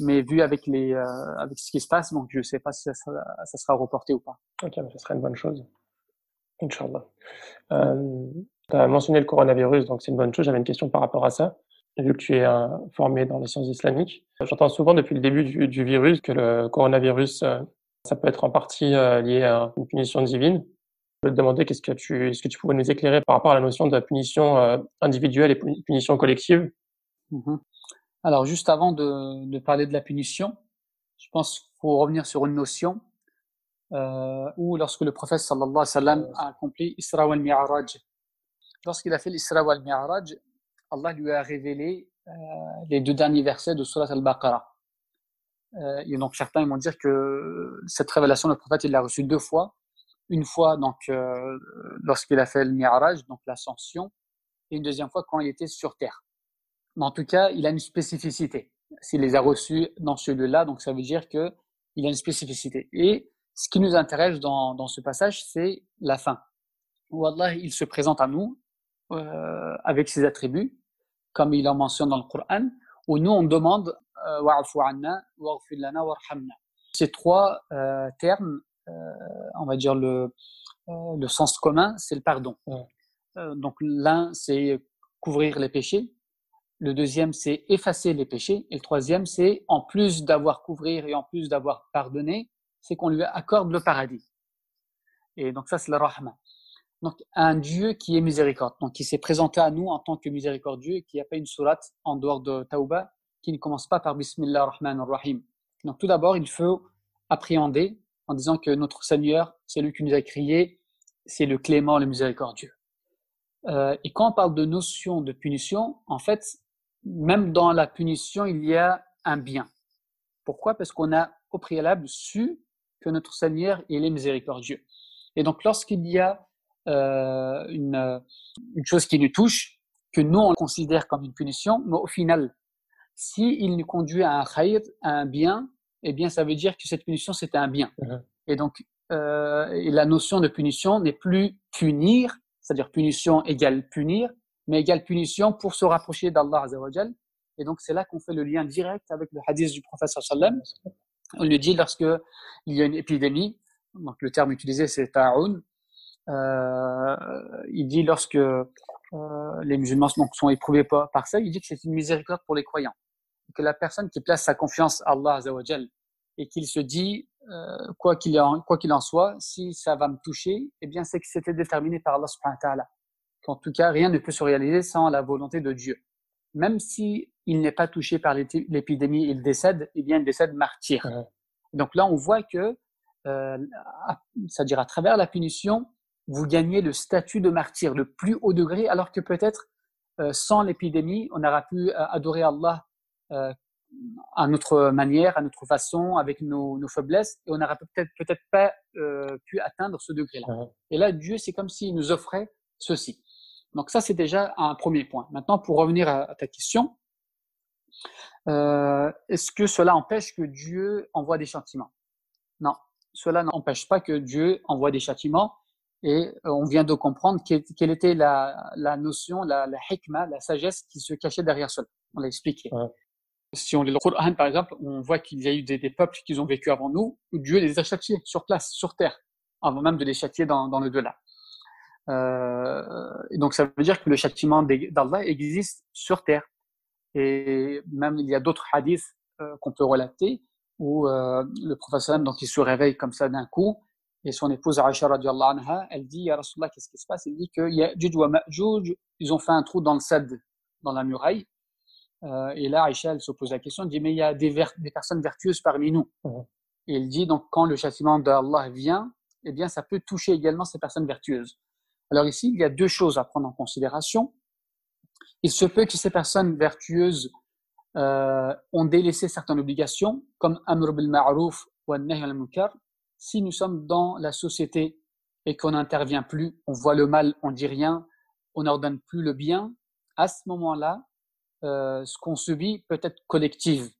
mais vu avec les euh, avec ce qui se passe, donc je ne sais pas si ça sera, ça sera reporté ou pas. Ok, mais ce serait une bonne chose. Inch'Allah. Euh, tu as mentionné le coronavirus, donc c'est une bonne chose. J'avais une question par rapport à ça vu que tu es euh, formé dans les sciences islamiques. J'entends souvent depuis le début du, du, virus que le coronavirus, euh, Ça peut être en partie lié à une punition divine. Je vais te demander qu'est-ce que tu, est-ce que tu pouvais nous éclairer par rapport à la notion de la punition individuelle et punition collective? Mmh Alors, juste avant de, de, parler de la punition, je pense qu'il faut revenir sur une notion euh, où lorsque le prophète sallallahu alayhi wa sallam a accompli Isra wal Mi'raj, lorsqu'il a fait l'Isra wal Mi'raj, Allah lui a révélé euh, les deux derniers versets de Surat al-Baqarah. Euh, et donc certains vont dire que cette révélation, le prophète, il l'a reçue deux fois. Une fois donc euh, lorsqu'il a fait le Mi'raj, donc l'ascension, et une deuxième fois quand il était sur terre. Mais en tout cas, il a une spécificité. S'il les a reçus dans ce lieu-là, donc ça veut dire que il a une spécificité. Et ce qui nous intéresse dans, dans ce passage, c'est la fin. Où Allah, il se présente à nous euh, avec ses attributs, comme il en mentionne dans le Coran, où nous, on demande ces trois euh, termes, euh, on va dire le, euh, le sens commun, c'est le pardon. donc l'un, c'est couvrir les péchés. Le deuxième, c'est effacer les péchés. Et le troisième, c'est en plus d'avoir couvrir et en plus d'avoir pardonné, c'est qu'on lui accorde le paradis. Et donc ça, c'est le rahma. Donc un Dieu qui est miséricorde, donc qui s'est présenté à nous en tant que miséricordieux, qui n'a pas une sourate en dehors de Tauba, qui ne commence pas par Bismillah ar-Rahman ar-Rahim. Donc tout d'abord, il faut appréhender en disant que notre Seigneur, c'est lui qui nous a créés, c'est le clément, le miséricordieux. Euh, et quand on parle de notion de punition, en fait, même dans la punition, il y a un bien. Pourquoi? Parce qu'on a au préalable su que notre Seigneur, il est miséricordieux. Et donc lorsqu'il y a euh, une, une chose qui nous touche, que nous on considère comme une punition, mais au final, s'il nous conduit à un khayr, à un bien, eh bien, ça veut dire que cette punition, c'était un bien. Uh-huh. Et donc, euh, la notion de punition n'est plus punir, c'est-à-dire punition égale punir, mais égale punition pour se rapprocher d'Allah Azzawajal. Et donc, c'est là qu'on fait le lien direct avec le hadith du prophète sallam. On lui dit lorsque il y a une épidémie, donc le terme utilisé c'est ta'oun, euh, il dit lorsque euh, les musulmans sont éprouvés par, ça, il dit que c'est une miséricorde pour les croyants que la personne qui place sa confiance à Allah Azzawajal et qu'il se dit, euh, quoi qu'il en, qu'il en soit, si ça va me toucher, eh bien, c'est que c'était déterminé par Allah subhanahu. Qu'en tout cas, rien ne peut se réaliser sans la volonté de Dieu. Même si il n'est pas touché par l'épidémie, il décède, eh bien, il décède martyr. Donc là, on voit que, euh, c'est-à-dire à travers la punition, vous gagnez le statut de martyr, le plus haut degré, alors que peut-être euh, sans l'épidémie, on aura pu euh, adorer Allah euh, à notre manière, à notre façon, avec nos, nos faiblesses, et on n'aurait peut-être peut-être pas euh, pu atteindre ce degré-là. Et là, Dieu, c'est comme s'il nous offrait ceci. Donc ça, c'est déjà un premier point. Maintenant, pour revenir à, ta question, euh, est-ce que cela empêche que Dieu envoie des châtiments? Non, cela n'empêche pas que Dieu envoie des châtiments. Et on vient de comprendre quelle, était la, la notion, la, la hikmah, la sagesse qui se cachait derrière cela. On l'a expliqué. Si on lit le Coran, par exemple, on voit qu'il y a eu des, peuples qui ont vécu avant nous, où Dieu les a châtiés sur place, sur terre, avant même de les châtier dans, dans le delà. Euh, et donc ça veut dire que le châtiment d'Allah existe sur terre. Et même il y a d'autres hadiths euh, qu'on peut relater où euh, le professeur donc il se réveille comme ça d'un coup et son épouse Aisha radiallahu anha, elle dit Ya Rasulallah, qu'est-ce qui se passe? Il dit que Ya'juj wa Ma'juj, ils ont fait un trou dans le sad, dans la muraille, euh, et là, Aïcha, elle se pose la question, elle dit, mais il y a des, des personnes vertueuses parmi nous. Mhm. Et elle dit, donc, quand le châtiment d'Allah vient, eh bien, ça peut toucher également ces personnes vertueuses. Alors ici, il y a deux choses à prendre en considération. Il se peut que ces personnes vertueuses euh, ont délaissé certaines obligations, comme Amr bil Ma'ruf ou Nahy al Munkar. Si nous sommes dans la société et qu'on n'intervient plus, on voit le mal, on dit rien, on n'ordonne plus le bien, à ce moment-là, euh, ce qu'on subit peut être collective.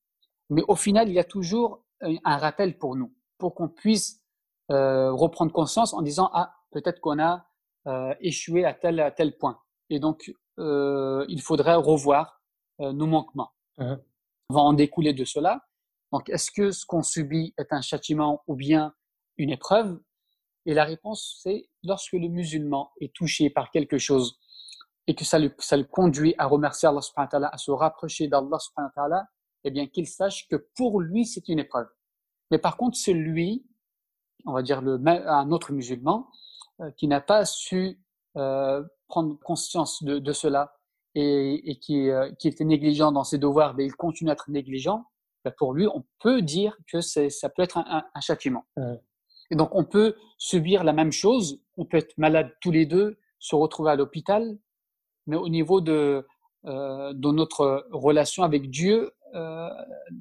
Mais au final, il y a toujours un rappel pour nous, pour qu'on puisse euh, reprendre conscience en disant ah peut-être qu'on a euh, échoué à tel à tel point. Et donc euh, il faudrait revoir euh, nos manquements. Uh-huh. On va en découler de cela. Donc est-ce que ce qu'on subit est un châtiment ou bien une épreuve? Et la réponse c'est lorsque le musulman est touché par quelque chose et que ça le, ça le conduit à remercier Allah subhanahu wa ta'ala, à se rapprocher d'Allah subhanahu wa ta'ala, eh bien qu'il sache que pour lui c'est une épreuve. Mais par contre, c'est lui on va dire, le, un autre musulman qui n'a pas su prendre conscience de, de cela et, et qui, qui, était négligent dans ses devoirs, mais il continue à être négligent, ben pour lui, on peut dire que ça peut être un, un, châtiment. Et donc, on peut subir la même chose, on peut être malade tous les deux, se retrouver à l'hôpital, mais au niveau de, euh, de notre relation avec Dieu, euh,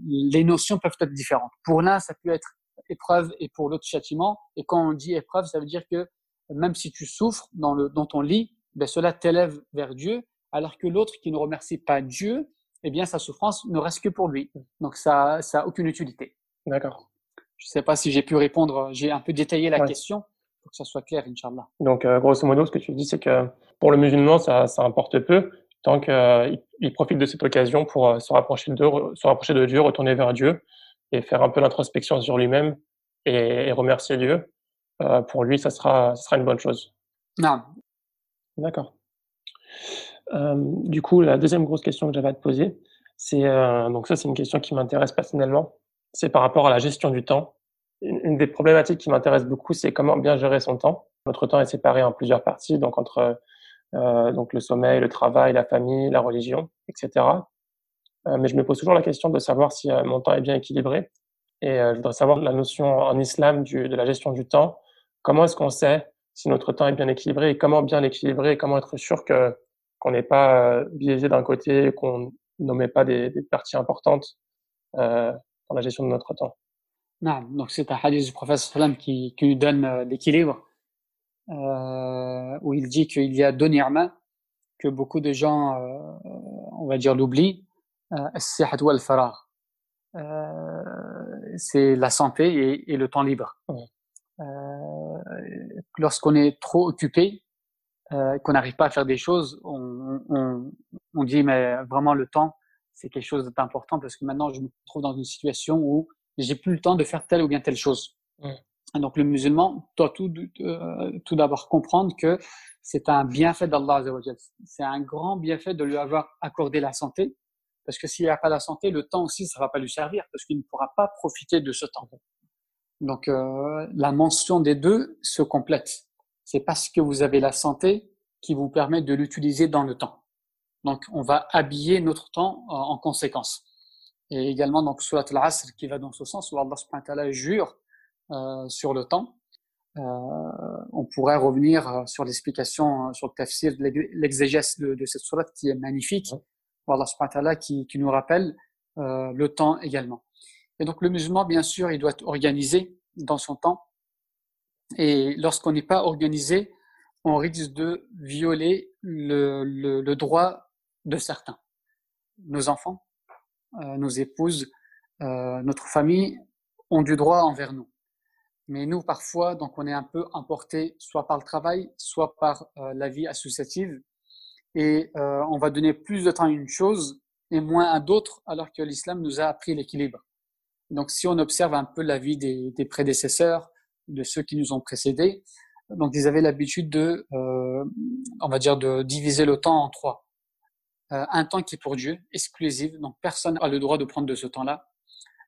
les notions peuvent être différentes. Pour l'un, ça peut être épreuve et pour l'autre châtiment. Et quand on dit épreuve, ça veut dire que même si tu souffres dans, le, dans ton lit, ben cela t'élève vers Dieu, alors que l'autre qui ne remercie pas Dieu, eh bien sa souffrance ne reste que pour lui. Donc ça, ça a aucune utilité. D'accord. Je ne sais pas si j'ai pu répondre, j'ai un peu détaillé la question pour que ça soit clair, Inch'Allah. Donc, euh, grosso modo, ce que tu dis, c'est que pour le musulman, ça, ça importe peu tant qu'il euh, il profite de cette occasion pour euh, se, rapprocher de, se rapprocher de Dieu, retourner vers Dieu et faire un peu l'introspection sur lui-même et, remercier Dieu. Pour lui, ça sera, ça sera une bonne chose. Non. D'accord. du coup, la deuxième grosse question que j'avais à te poser, c'est donc ça, c'est une question qui m'intéresse personnellement c'est par rapport à la gestion du temps. Une, des problématiques qui m'intéresse beaucoup, c'est comment bien gérer son temps. Notre temps est séparé en plusieurs parties, donc entre euh, donc le sommeil, le travail, la famille, la religion, etc. Euh, mais je me pose toujours la question de savoir si euh, mon temps est bien équilibré. Et je voudrais savoir la notion en islam du, de la gestion du temps. Comment est-ce qu'on sait si notre temps est bien équilibré et comment bien l'équilibrer et comment être sûr que qu'on n'est pas biaisé d'un côté, qu'on nommait pas des, des parties importantes euh, dans la gestion de notre temps? Non, donc c'est un hadith du prophète qui, qui nous donne euh, l'équilibre, euh, où il dit qu'il y a deux ni'mas que beaucoup de gens, euh, on va dire, l'oublient. Euh, euh, c'est la santé et, et, le temps libre. Euh, lorsqu'on est trop occupé, euh, qu'on n'arrive pas à faire des choses, on, on, on dit mais vraiment le temps, c'est quelque chose d'important parce que maintenant, je me trouve dans une situation où j'ai plus le temps de faire telle ou bien telle chose. Donc, le musulman doit tout, euh, tout d'abord comprendre que c'est un bienfait d'Allah. C'est un grand bienfait de lui avoir accordé la santé. Parce que s'il n'y a pas la santé, le temps aussi, ça va pas lui servir parce qu'il ne pourra pas profiter de ce temps. Donc, euh, la mention des deux se complète. C'est parce que vous avez la santé qui vous permet de l'utiliser dans le temps. Donc, on va habiller notre temps euh, en conséquence. Et également, donc, Surat al-Asr qui va dans ce sens, où Allah subhanahu wa ta'ala jure euh, sur le temps. Euh, on pourrait revenir euh, sur l'explication, sur le tafsir, l'exégèse de, de, cette surat qui est magnifique, où Allah subhanahu wa ta'ala qui, qui nous rappelle euh, le temps également. Et donc, le musulman, bien sûr, il doit être organisé dans son temps. Et lorsqu'on n'est pas organisé, on risque de violer le, le, le droit de certains. Nos enfants, euh, nos épouses, euh, notre famille ont du droit envers nous. Mais nous, parfois, donc, on est un peu emporté soit par le travail, soit par euh, la vie associative. Et on va donner plus de temps à une chose et moins à d'autres, alors que l'islam nous a appris l'équilibre. Donc, si on observe un peu la vie des, des, prédécesseurs, de ceux qui nous ont précédés, donc ils avaient l'habitude de, on va dire, de diviser le temps en trois. Euh, un temps qui est pour Dieu, exclusif, donc personne n'a le droit de prendre de ce temps-là.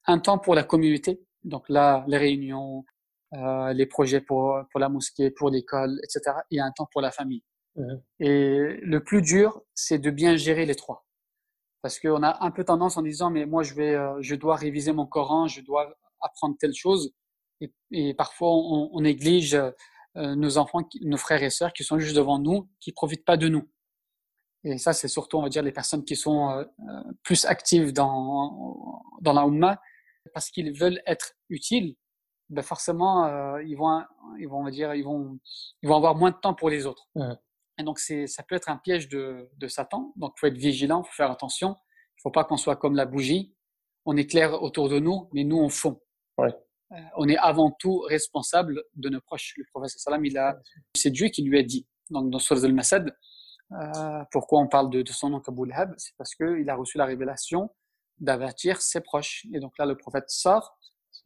Un temps pour la communauté, donc là, les réunions, euh, les projets pour, pour la mosquée, pour l'école, etc. Et un temps pour la famille. Mhm. Et le plus dur, c'est de bien gérer les trois. Parce qu'on a un peu tendance en disant, mais moi, je vais, euh, je dois réviser mon Coran, je dois apprendre telle chose. Et, et parfois, on, on néglige euh, nos enfants, nos frères et sœurs qui sont juste devant nous, qui profitent pas de nous. Et ça, c'est surtout, on va dire, les personnes qui sont euh, plus actives dans, dans la Ummah, parce qu'ils veulent être utiles, ben forcément, ils, vont, ils vont, on va dire, ils vont, ils vont avoir moins de temps pour les autres. Et donc, ça peut être un piège de, de Satan. Donc, il faut être vigilant, il faut faire attention. Il ne faut pas qu'on soit comme la bougie. On éclaire autour de nous, mais nous, on fond. Ouais. on est avant tout responsable de nos proches. Le prophète sallam, il a, c'est Dieu qui lui a dit. Donc, dans Surah al-Masad, euh, pourquoi on parle de, de son nom Abu Lahab C'est parce qu'il a reçu la révélation d'avertir ses proches. Et donc là, le prophète sort,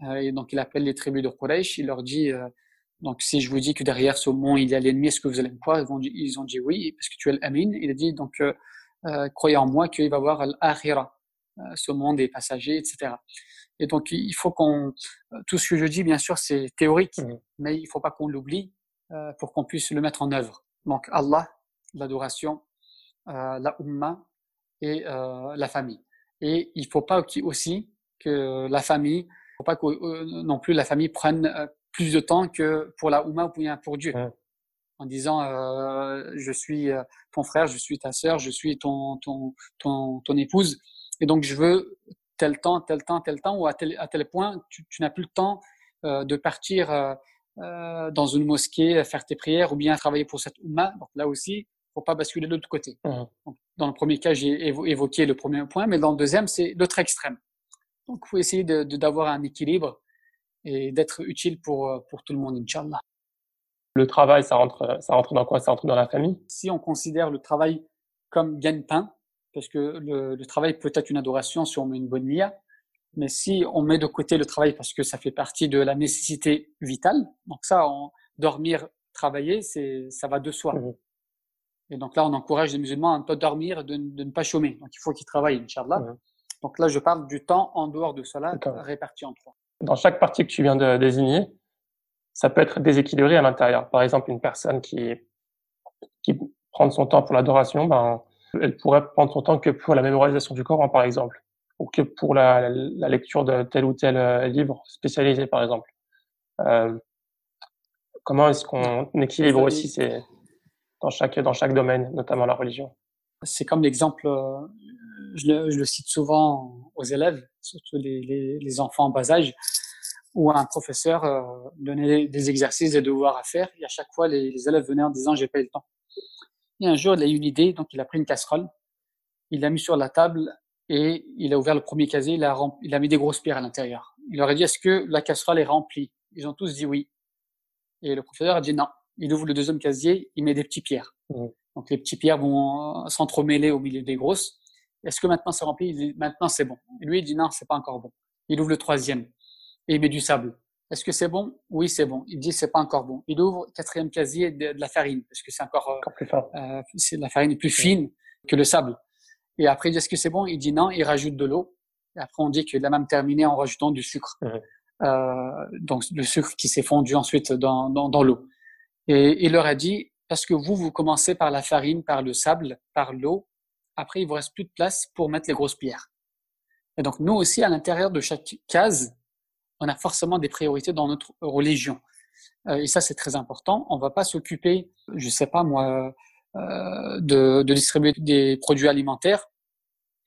euh, et donc il appelle les tribus de Quraysh, il leur dit, euh, donc si je vous dis que derrière ce mont, il y a l'ennemi, est-ce que vous allez me croire? Ils, ils, ont dit oui, parce que tu es l'amin. Il a dit, donc croyez en moi qu'il va voir l'akhira, ce monde des passagers, etc. Et donc, il faut qu'on, tout ce que je dis, bien sûr, c'est théorique, mmh. mais il faut pas qu'on l'oublie euh, pour qu'on puisse le mettre en œuvre. Donc, Allah, l'adoration, euh, la Ummah et euh, la famille. Et il faut pas aussi que la famille, faut pas que euh, non plus la famille prenne euh, plus de temps que pour la Ummah ou pour Dieu. En disant, euh, je suis ton frère, je suis ta sœur, je suis ton, ton, ton, ton épouse. Et donc, je veux tel temps, tel temps, tel temps, ou à tel, à tel point, tu, tu n'as plus le temps euh, de partir euh, euh, dans une mosquée, faire tes prières, ou bien travailler pour cette Ummah. Donc là aussi, faut pas basculer de l'autre côté. Mmh. dans le premier cas, j'ai évoqué le premier point, mais dans le deuxième, c'est l'autre extrême. Donc, il faut essayer d'avoir de, d'avoir un équilibre et d'être utile pour, pour tout le monde, Inch'Allah. Le travail, ça rentre, ça rentre dans quoi? Ça rentre dans la famille? Si on considère le travail comme gagne-pain, parce que le, le, travail peut être une adoration si on met une bonne nia, mais si on met de côté le travail parce que ça fait partie de la nécessité vitale, donc ça, on, dormir, travailler, c'est ça va de soi. Mmh. Et donc là, on encourage les musulmans à ne pas dormir, de, de ne pas chômer. Donc il faut qu'ils travaillent, Inch'Allah. Mmh. Donc là, je parle du temps en dehors de cela, réparti en trois. Dans chaque partie que tu viens de désigner, ça peut être déséquilibré à l'intérieur. Par exemple, une personne qui, qui prend son temps pour l'adoration, ben, elle pourrait prendre son temps que pour la mémorisation du Coran, par exemple, ou que pour la, la lecture de tel ou tel euh, livre spécialisé, par exemple. Euh, comment est-ce qu'on équilibre aussi ces, dans chaque dans chaque domaine, notamment la religion? C'est comme l'exemple, euh, je le, je le, cite souvent aux élèves, surtout les, les, les, enfants en bas âge, où un professeur euh, donnait des exercices, des devoirs à faire, et à chaque fois les, les élèves venaient en disant j'ai pas eu le temps. Et un jour, il a eu une idée, donc il a pris une casserole, il l'a mis sur la table et il a ouvert le premier casier, il a, il a mis des grosses pierres à l'intérieur. Il leur a dit, est-ce que la casserole est remplie? Ils ont tous dit oui. Et le professeur a dit non. Il ouvre le deuxième casier, il met des petites pierres. Mmh. Donc les petites pierres vont s'entremêler au milieu des grosses. Est-ce que maintenant c'est rempli? Il dit maintenant c'est bon. Et lui il dit non, c'est pas encore bon. Il ouvre le troisième et il met du sable. Est-ce que c'est bon? Oui, c'est bon. Il dit c'est pas encore bon. Il ouvre le quatrième casier de, la farine parce que c'est encore, euh, encore plus fort. Euh, c'est la farine est plus fine que le sable. Et après, il dit est-ce que c'est bon? Il dit non. Il rajoute de l'eau. Et après, on dit qu'il a même terminé en rajoutant du sucre. Euh, donc le sucre qui s'est fondu ensuite dans, dans, dans l'eau. Et il leur a dit parce que vous, vous commencez par la farine, par le sable, par l'eau. Après, il vous reste plus de place pour mettre les grosses pierres. Et donc, nous aussi, à l'intérieur de chaque case, on a forcément des priorités dans notre religion. Euh, et ça, c'est très important. On va pas s'occuper, je sais pas moi, euh, de, distribuer des produits alimentaires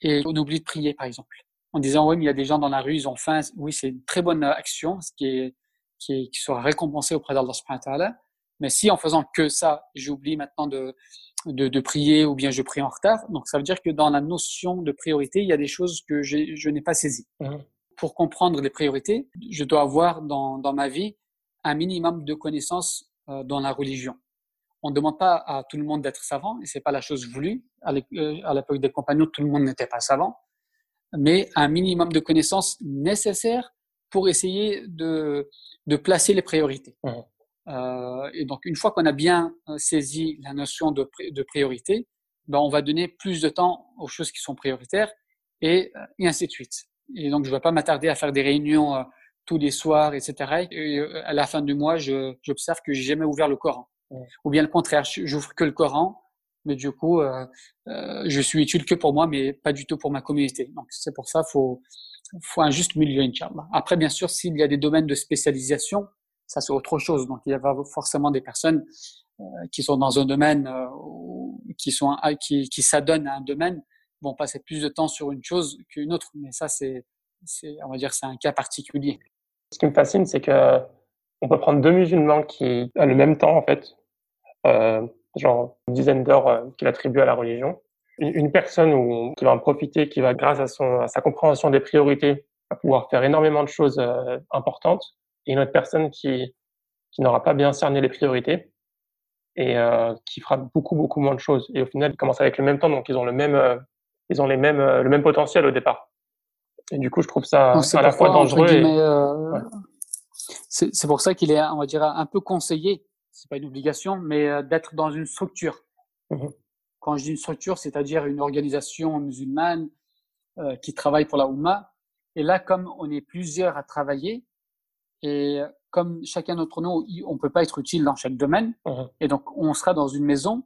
et on oublie de prier, par exemple. En disant, oui, mais il y a des gens dans la rue, ils ont faim. Oui, c'est une très bonne action, ce qui, est, qui, sera récompensé auprès d'Allah. Mais si en faisant que ça, j'oublie maintenant de, de, de, prier ou bien je prie en retard, donc ça veut dire que dans la notion de priorité, il y a des choses que je n'ai pas saisies. Mmh pour comprendre les priorités, je dois avoir dans, dans ma vie un minimum de connaissances euh, dans la religion. On ne demande pas à tout le monde d'être savant, et c'est pas la chose voulue. À euh, l'époque des compagnons, tout le monde n'était pas savant, mais un minimum de connaissances nécessaires pour essayer de, de placer les priorités. Mmh. Euh, et donc, une fois qu'on a bien euh, saisi la notion de, de priorité, ben, on va donner plus de temps aux choses qui sont prioritaires et, et ainsi de suite. Et donc, je ne vais pas m'attarder à faire des réunions euh, tous les soirs, etc. Et euh, à la fin du mois, j'observe que j'ai jamais ouvert le Coran. Ou bien le contraire, j'ouvre que le Coran, mais du coup, euh, euh, je suis utile que pour moi, mais pas du tout pour ma communauté. Donc, c'est pour ça, faut faut un juste milieu, Inch'Allah. Après, bien sûr, s'il y a des domaines de spécialisation, ça c'est autre chose. Donc, il y a forcément des personnes euh, qui sont dans un domaine, euh, qui sont qui, s'adonnent à un domaine, vont passer plus de temps sur une chose qu'une autre. Mais ça, c'est, on va dire, c'est un cas particulier. Ce qui me fascine, c'est que on peut prendre deux musulmans qui, à le même temps, en fait, euh, genre une dizaine d'heures euh, qu'il attribue à la religion, une, personne qui va en profiter, qui va, grâce à, sa compréhension des priorités, pouvoir faire énormément de choses importantes, et une autre personne qui, qui n'aura pas bien cerné les priorités et euh, qui fera beaucoup beaucoup moins de choses. Et au final, ils commencent avec le même temps, donc ils ont le même euh, ils ont les mêmes, euh, le même potentiel au départ. Et du coup, je trouve ça à la fois dangereux. Euh, c'est pour ça qu'il est, on va dire, un peu conseillé. C'est pas une obligation, mais d'être dans une structure. Mmh Quand je dis une structure, c'est-à-dire une organisation musulmane qui travaille pour la Oumma. Et là, comme on est plusieurs à travailler, et comme chacun d'entre nous, on peut pas être utile dans chaque domaine, Mhm. et donc on sera dans une maison,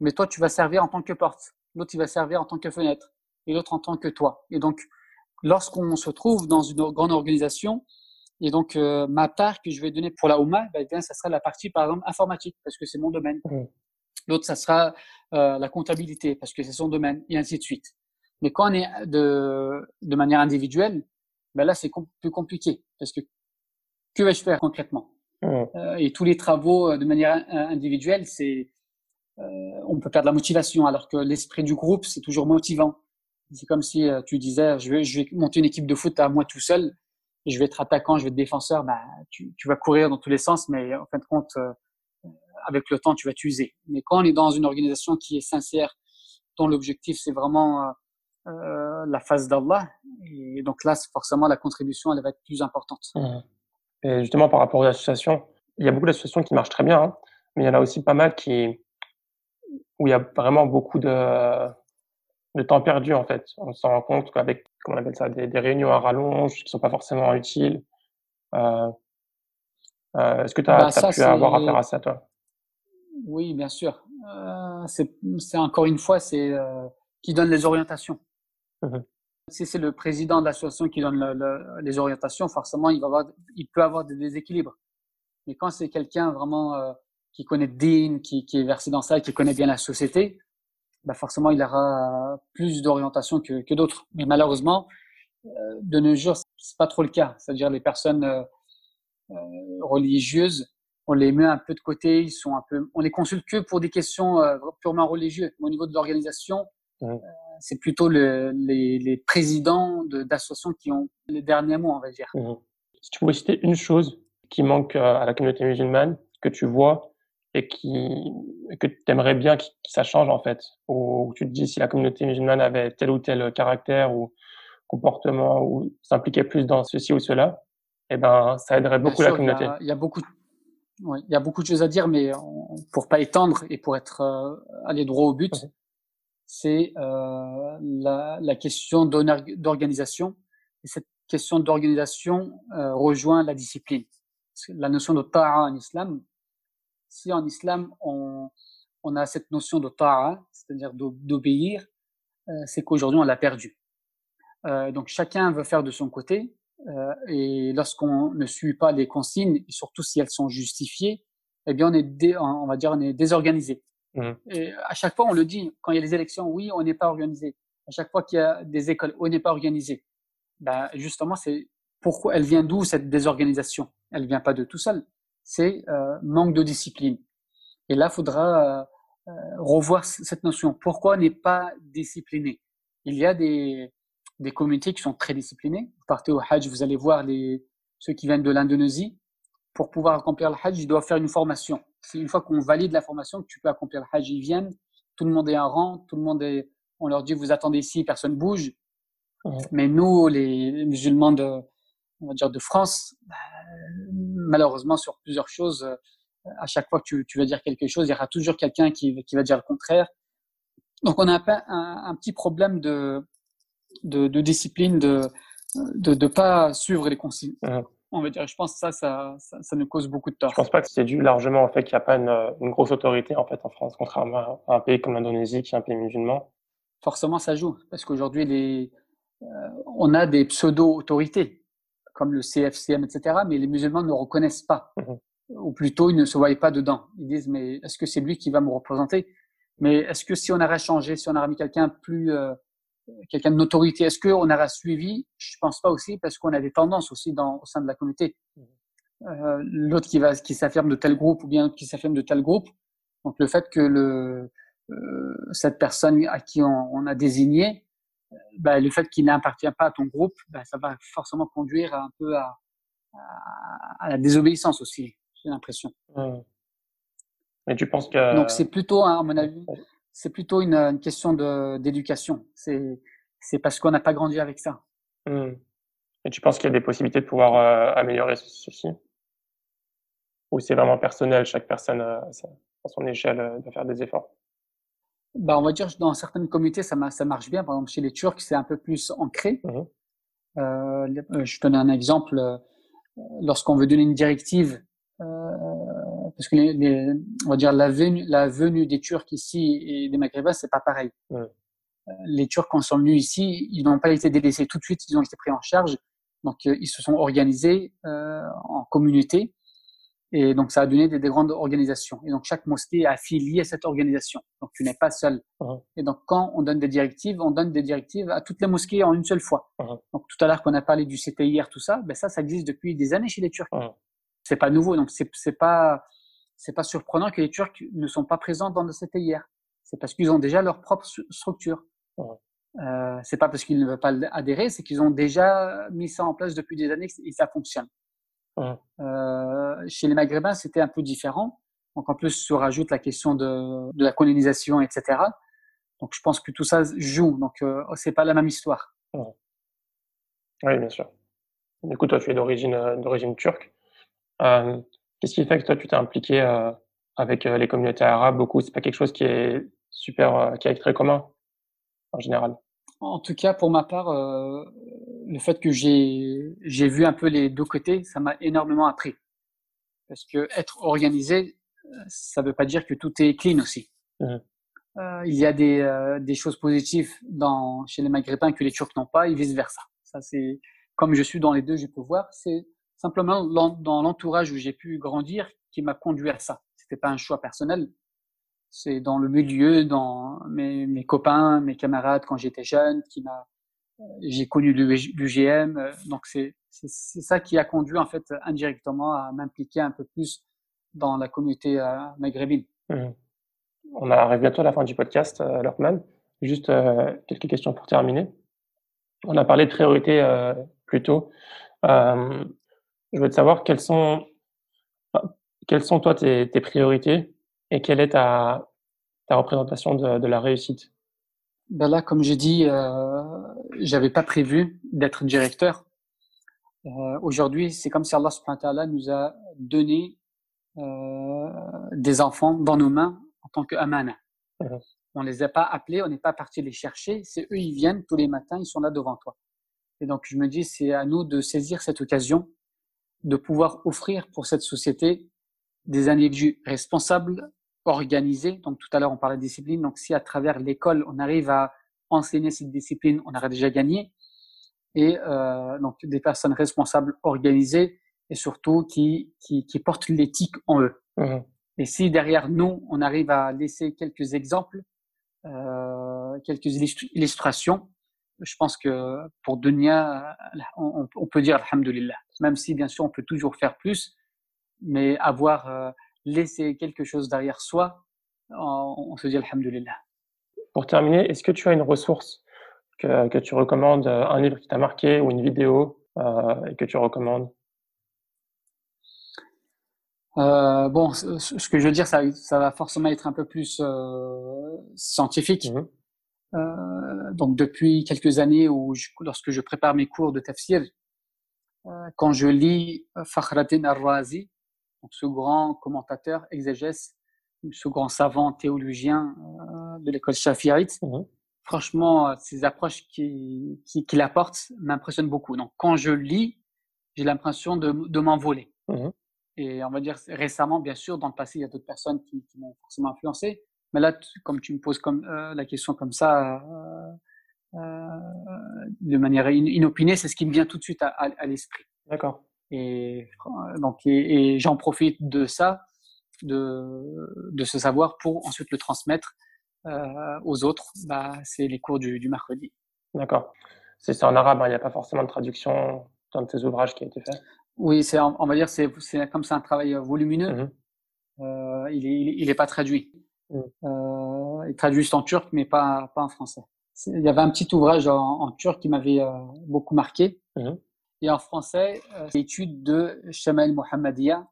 mais toi, tu vas servir en tant que porte, l'autre, il va servir en tant que fenêtre, et l'autre en tant que toit. Et donc, lorsqu'on se trouve dans une grande organisation, et donc euh, ma part que je vais donner pour la OMA, ben, bien, ça sera la partie, par exemple, informatique, parce que c'est mon domaine. Mhm. L'autre, ça sera euh, la comptabilité, parce que c'est son domaine, et ainsi de suite. Mais quand on est de, de manière individuelle, ben là, c'est com- plus compliqué, parce que que vais-je faire concrètement. Euh, Et tous les travaux euh, de manière in- individuelle, c'est euh, on peut perdre la motivation, alors que l'esprit du groupe, c'est toujours motivant. C'est comme si euh, tu disais, je vais, je vais monter une équipe de foot à moi tout seul, je vais être attaquant, je vais être défenseur, bah, tu, tu vas courir dans tous les sens, mais en fin de compte, euh, avec le temps, tu vas t'user. Mais quand on est dans une organisation qui est sincère, dont l'objectif, c'est vraiment euh, euh, la face d'Allah, et donc là, forcément, la contribution, elle va être plus importante. Et justement, par rapport aux associations, il y a beaucoup d'associations qui marchent très bien, hein, mais il y en a aussi pas mal qui, où il y a vraiment beaucoup de, de temps perdu, en fait. On se rend compte qu'avec, comment on appelle ça, des, des réunions à rallonge qui sont pas forcément utiles. Euh, euh, est-ce que tu as, Bah, ça, pu avoir affaire à ça, toi? Oui, bien sûr. Euh, c'est encore une fois, c'est qui donne les orientations. Mhm. Si c'est le président de l'association qui donne le- le- les orientations, forcément, il va avoir, il peut avoir des déséquilibres. Mais quand c'est quelqu'un vraiment euh, qui connaît Dean, qui, qui est versé dans ça, qui connaît bien la société, bah forcément, il aura plus d'orientation que, que d'autres. Mais malheureusement, euh, de nos jours, c'est pas trop le cas. C'est-à-dire les personnes euh, euh, religieuses, on les met un peu de côté, ils sont un peu, on les consulte que pour des questions euh, purement religieuses. Mais au niveau de l'organisation, Mhm. C'est plutôt le, les, les présidents de- d'associations qui ont les derniers mots, on va dire. Mhm. Si tu pouvais citer une chose qui manque euh, à la communauté musulmane, que tu vois et qui, que tu aimerais bien que que ça change en fait, ou tu te dis si la communauté musulmane avait tel ou tel caractère ou comportement ou s'impliquait plus dans ceci ou cela, eh ben, ça aiderait beaucoup la sûr, il y a- communauté. Il y, a beaucoup, de- oui, il y a beaucoup de choses à dire, mais on- pour pas étendre et pour être euh, aller droit au but, Mhm. C'est euh, la, la question d'organisation. Et cette question d'organisation euh, rejoint la discipline. La notion de ta'a en islam, si en islam on, on a cette notion de ta'a, c'est-à-dire d'o- d'obéir, euh, c'est qu'aujourd'hui on l'a perdu. Euh, donc chacun veut faire de son côté, euh, et lorsqu'on ne suit pas les consignes, et surtout si elles sont justifiées, eh bien on est, on va dire, on est désorganisé. Mhm. Et à chaque fois, on le dit, quand il y a les élections, oui, on n'est pas organisé. À chaque fois qu'il y a des écoles, on n'est pas organisé. Ben, justement, c'est pourquoi elle vient d'où cette désorganisation? Elle vient pas de tout seul. C'est euh, manque de discipline. Et là, faudra euh, euh, revoir cette notion. Pourquoi on n'est pas discipliné? Il y a des, des communautés qui sont très disciplinées. Vous partez au Hajj, vous allez voir les, ceux qui viennent de l'Indonésie. Pour pouvoir accomplir le Hajj, ils doivent faire une formation. C'est une fois qu'on valide la formation que tu peux accomplir le Hajj. Ils viennent, tout le monde est en rang, tout le monde est, on leur dit vous attendez ici, personne bouge. Mais nous, les musulmans de, on va dire de France, bah, malheureusement sur plusieurs choses, euh, à chaque fois que tu, tu vas dire quelque chose, il y aura toujours quelqu'un qui, qui va dire le contraire. Donc on a un, peu- un, un petit problème de, de, de discipline, de de de pas suivre les consignes. On va dire, je pense que ça, ça, ça, ça nous cause beaucoup de tort. Je pense pas que c'est dû largement au fait qu'il n'y a pas une, une grosse autorité en fait en France, contrairement à un pays comme l'Indonésie qui est un pays musulman. Forcément, ça joue parce qu'aujourd'hui, les, euh, on a des pseudo-autorités comme le CFCM, etc. Mais les musulmans ne reconnaissent pas, Mhm. ou plutôt ils ne se voient pas dedans. Ils disent mais est-ce que c'est lui qui va me représenter? Mais est-ce que si on aurait changé, si on aurait mis quelqu'un plus euh, quelqu'un de notoriété, est-ce qu'on aurait suivi? Je pense pas aussi parce qu'on a des tendances aussi dans, au sein de la communauté. Euh, L'autre qui va qui s'affirme de tel groupe ou bien l'autre qui s'affirme de tel groupe. Donc le fait que le euh, cette personne à qui on, on a désigné, euh, bah, le fait qu'il n'appartient pas à ton groupe, bah, ça va forcément conduire un peu à, à, à la désobéissance aussi, j'ai l'impression. Mhm. Mais tu penses que Donc c'est plutôt, hein, à mon avis. C'est plutôt une, une question d'éducation. C'est parce qu'on n'a pas grandi avec ça. Mhm. Et tu penses qu'il y a des possibilités de pouvoir euh, améliorer ce- ceci? Ou c'est vraiment personnel, chaque personne euh, à son échelle euh, doit faire des efforts? Bah, on va dire que dans certaines communautés ça, ma- ça marche bien. Par exemple chez les Turcs c'est un peu plus ancré. Euh, je donne un exemple. Lorsqu'on veut donner une directive, parce que les, on va dire la venue, la venue des Turcs ici et des Maghrébins, c'est pas pareil. Les Turcs, quand ils sont venus ici, ils n'ont pas été délaissés tout de suite, ils ont été pris en charge. Donc, ils se sont organisés en communauté et donc, ça a donné des, grandes organisations. Et donc, chaque mosquée est affiliée à cette organisation. Donc, tu n'es pas seul. Uh-huh. Et donc, quand on donne des directives, on donne des directives à toutes les mosquées en une seule fois. Uh-huh. Donc, tout à l'heure qu'on a parlé du CTIR, tout ça, ben ça, ça existe depuis des années chez les Turcs. Uh-huh. C'est pas nouveau. Donc, c'est pas, c'est pas surprenant que les Turcs ne sont pas présents dans le CTIR. C'est parce qu'ils ont déjà leur propre structure. Euh, c'est pas parce qu'ils ne veulent pas adhérer, c'est qu'ils ont déjà mis ça en place depuis des années et ça fonctionne. Euh, chez les Maghrébins, c'était un peu différent. Donc en plus, se rajoute la question de, de, la colonisation, etc. Donc je pense que tout ça joue. Donc euh, c'est pas la même histoire. Oui, bien sûr. Du coup, toi, tu es d'origine euh, d'origine turque. Euh, Qu'est-ce qui fait que toi, tu t'es impliqué euh, avec les communautés arabes beaucoup? C'est pas quelque chose qui est super, qui est très commun en général? En tout cas, pour ma part, euh, le fait que j'ai j'ai vu un peu les deux côtés, ça m'a énormément appris. Parce que être organisé, ça ne veut pas dire que tout est clean aussi. Mmh. Euh, il y a des, euh, des choses positives dans, chez les Maghrébins que les Turcs n'ont pas et vice versa. Ça c'est comme je suis dans les deux, je peux voir. C'est simplement dans l'entourage où j'ai pu grandir qui m'a conduit à ça. C'était pas un choix personnel, c'est dans le milieu, dans mes, copains, mes camarades quand j'étais jeune, qui m'a, euh, j'ai connu l'UGM. Euh, donc c'est, c'est, ça qui a conduit en fait indirectement à m'impliquer un peu plus dans la communauté euh, maghrébine. Mmh. On arrive bientôt à la fin du podcast, euh, Lorkman. Juste quelques questions pour terminer. On a parlé de priorité plus tôt. Je veux te savoir quelles sont, quelles sont toi tes, tes priorités et quelle est ta, ta représentation de, de la réussite? Ben Là, comme j'ai dit, euh, j'avais pas prévu d'être directeur. Euh, Aujourd'hui, c'est comme si Allah subhanahu nous a donné euh, des enfants dans nos mains en tant qu'amana. Mmh. On les a pas appelés, on n'est pas parti les chercher. C'est eux, ils viennent tous les matins, ils sont là devant toi. Et donc, je me dis, c'est à nous de saisir cette occasion de pouvoir offrir pour cette société des individus responsables, organisés. Donc tout à l'heure, on parlait de discipline. Donc si à travers l'école, on arrive à enseigner cette discipline, on aurait déjà gagné. Et euh, donc des personnes responsables, organisées et surtout qui, qui, qui portent l'éthique en eux. Mmh. Et si derrière nous, on arrive à laisser quelques exemples, euh, quelques illustrations, je pense que pour Dunia, on, on peut dire Alhamdulillah. Même si bien sûr on peut toujours faire plus, mais avoir euh, laissé quelque chose derrière soi, on, se dit Alhamdulillah. Pour terminer, est-ce que tu as une ressource que, que tu recommandes, euh, un livre qui t'a marqué ou une vidéo euh, que tu recommandes? Euh, bon, ce, que je veux dire, ça, ça, va forcément être un peu plus euh, scientifique. Mmh donc depuis quelques années, où lorsque je prépare mes cours de tafsir, quand je lis Fakhraddin al-Razi, ce grand commentateur, exégèse, ce grand savant théologien euh, de l'école shafi'ite. Mhm. Franchement, ces approches qu'il qui, qui apporte m'impressionnent beaucoup. Donc, quand je lis, j'ai l'impression de, de m'envoler. Mhm. Et on va dire récemment, bien sûr, dans le passé, il y a d'autres personnes qui, qui m'ont forcément influencé. Mais là, comme tu me poses comme, euh, la question comme ça, euh, euh, de manière inopinée, c'est ce qui me vient tout de suite à, à, à l'esprit. D'accord. Et donc, et, j'en profite de ça, de, de ce savoir pour ensuite le transmettre euh, aux autres. Bah, c'est les cours du, du mercredi. D'accord. C'est en arabe, hein, il n'y a pas forcément de traduction dans tes ouvrages qui a été fait. Oui, c'est on va dire c'est c'est comme c'est un travail volumineux. Mmh euh, il est il est, pas traduit. Euh, il traduit juste en turc, mais pas pas en français. Il y avait un petit ouvrage en, en turc qui m'avait euh, beaucoup marqué. Mmh et en français, euh, l'étude de Shamal Mohammedia.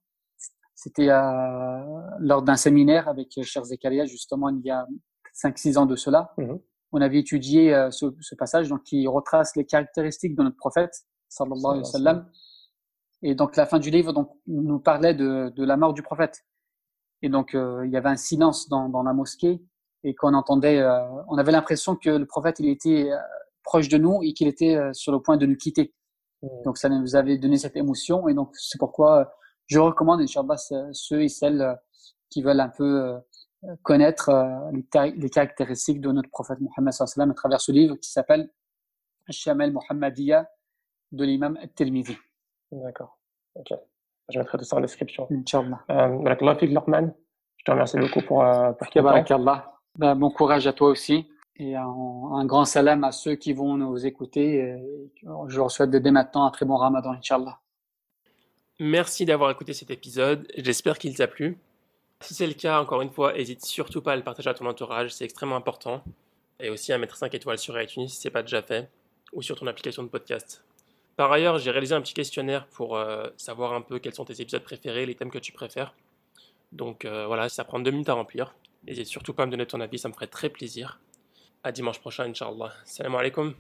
C'était euh, lors d'un séminaire avec Cher Zekaria, justement, il y a 5-6 ans de cela. Mhm. On avait étudié euh, ce, ce, passage donc, qui retrace les caractéristiques de notre prophète, sallallahu alayhi wa sallam. Et donc, la fin du livre donc, nous parlait de, de la mort du prophète. Et donc, euh, il y avait un silence dans, dans la mosquée et qu'on entendait, euh, on avait l'impression que le prophète, il était proche de nous et qu'il était sur le point de nous quitter. Mmh. Donc ça nous avait donné cette émotion et donc c'est pourquoi je recommande, Inch'Allah, ceux et celles qui veulent un peu connaître les, caractéristiques de notre prophète Mohammed sallam à travers ce livre qui s'appelle Shamel Muhammadiyya de l'imam At-Tirmidhi. D'accord. Ok. Je mettrai tout ça en description. Inch'Allah. Euh, je te remercie beaucoup pour, euh, pour ton temps. Ben, bon courage à toi aussi. Et un, un, grand salam à ceux qui vont nous écouter. Et je leur souhaite dès maintenant un très bon ramadan, Inch'Allah. Merci d'avoir écouté cet épisode. J'espère qu'il t'a plu. Si c'est le cas, encore une fois, n'hésite surtout pas à le partager à ton entourage, c'est extrêmement important. Et aussi à mettre 5 étoiles sur iTunes si ce n'est pas déjà fait, ou sur ton application de podcast. Par ailleurs, j'ai réalisé un petit questionnaire pour euh, savoir un peu quels sont tes épisodes préférés, les thèmes que tu préfères. Donc euh, voilà, ça prend deux minutes à remplir. N'hésite surtout pas à me donner ton avis, ça me ferait très plaisir. À dimanche prochain, Inch'Allah. Salam alaikum.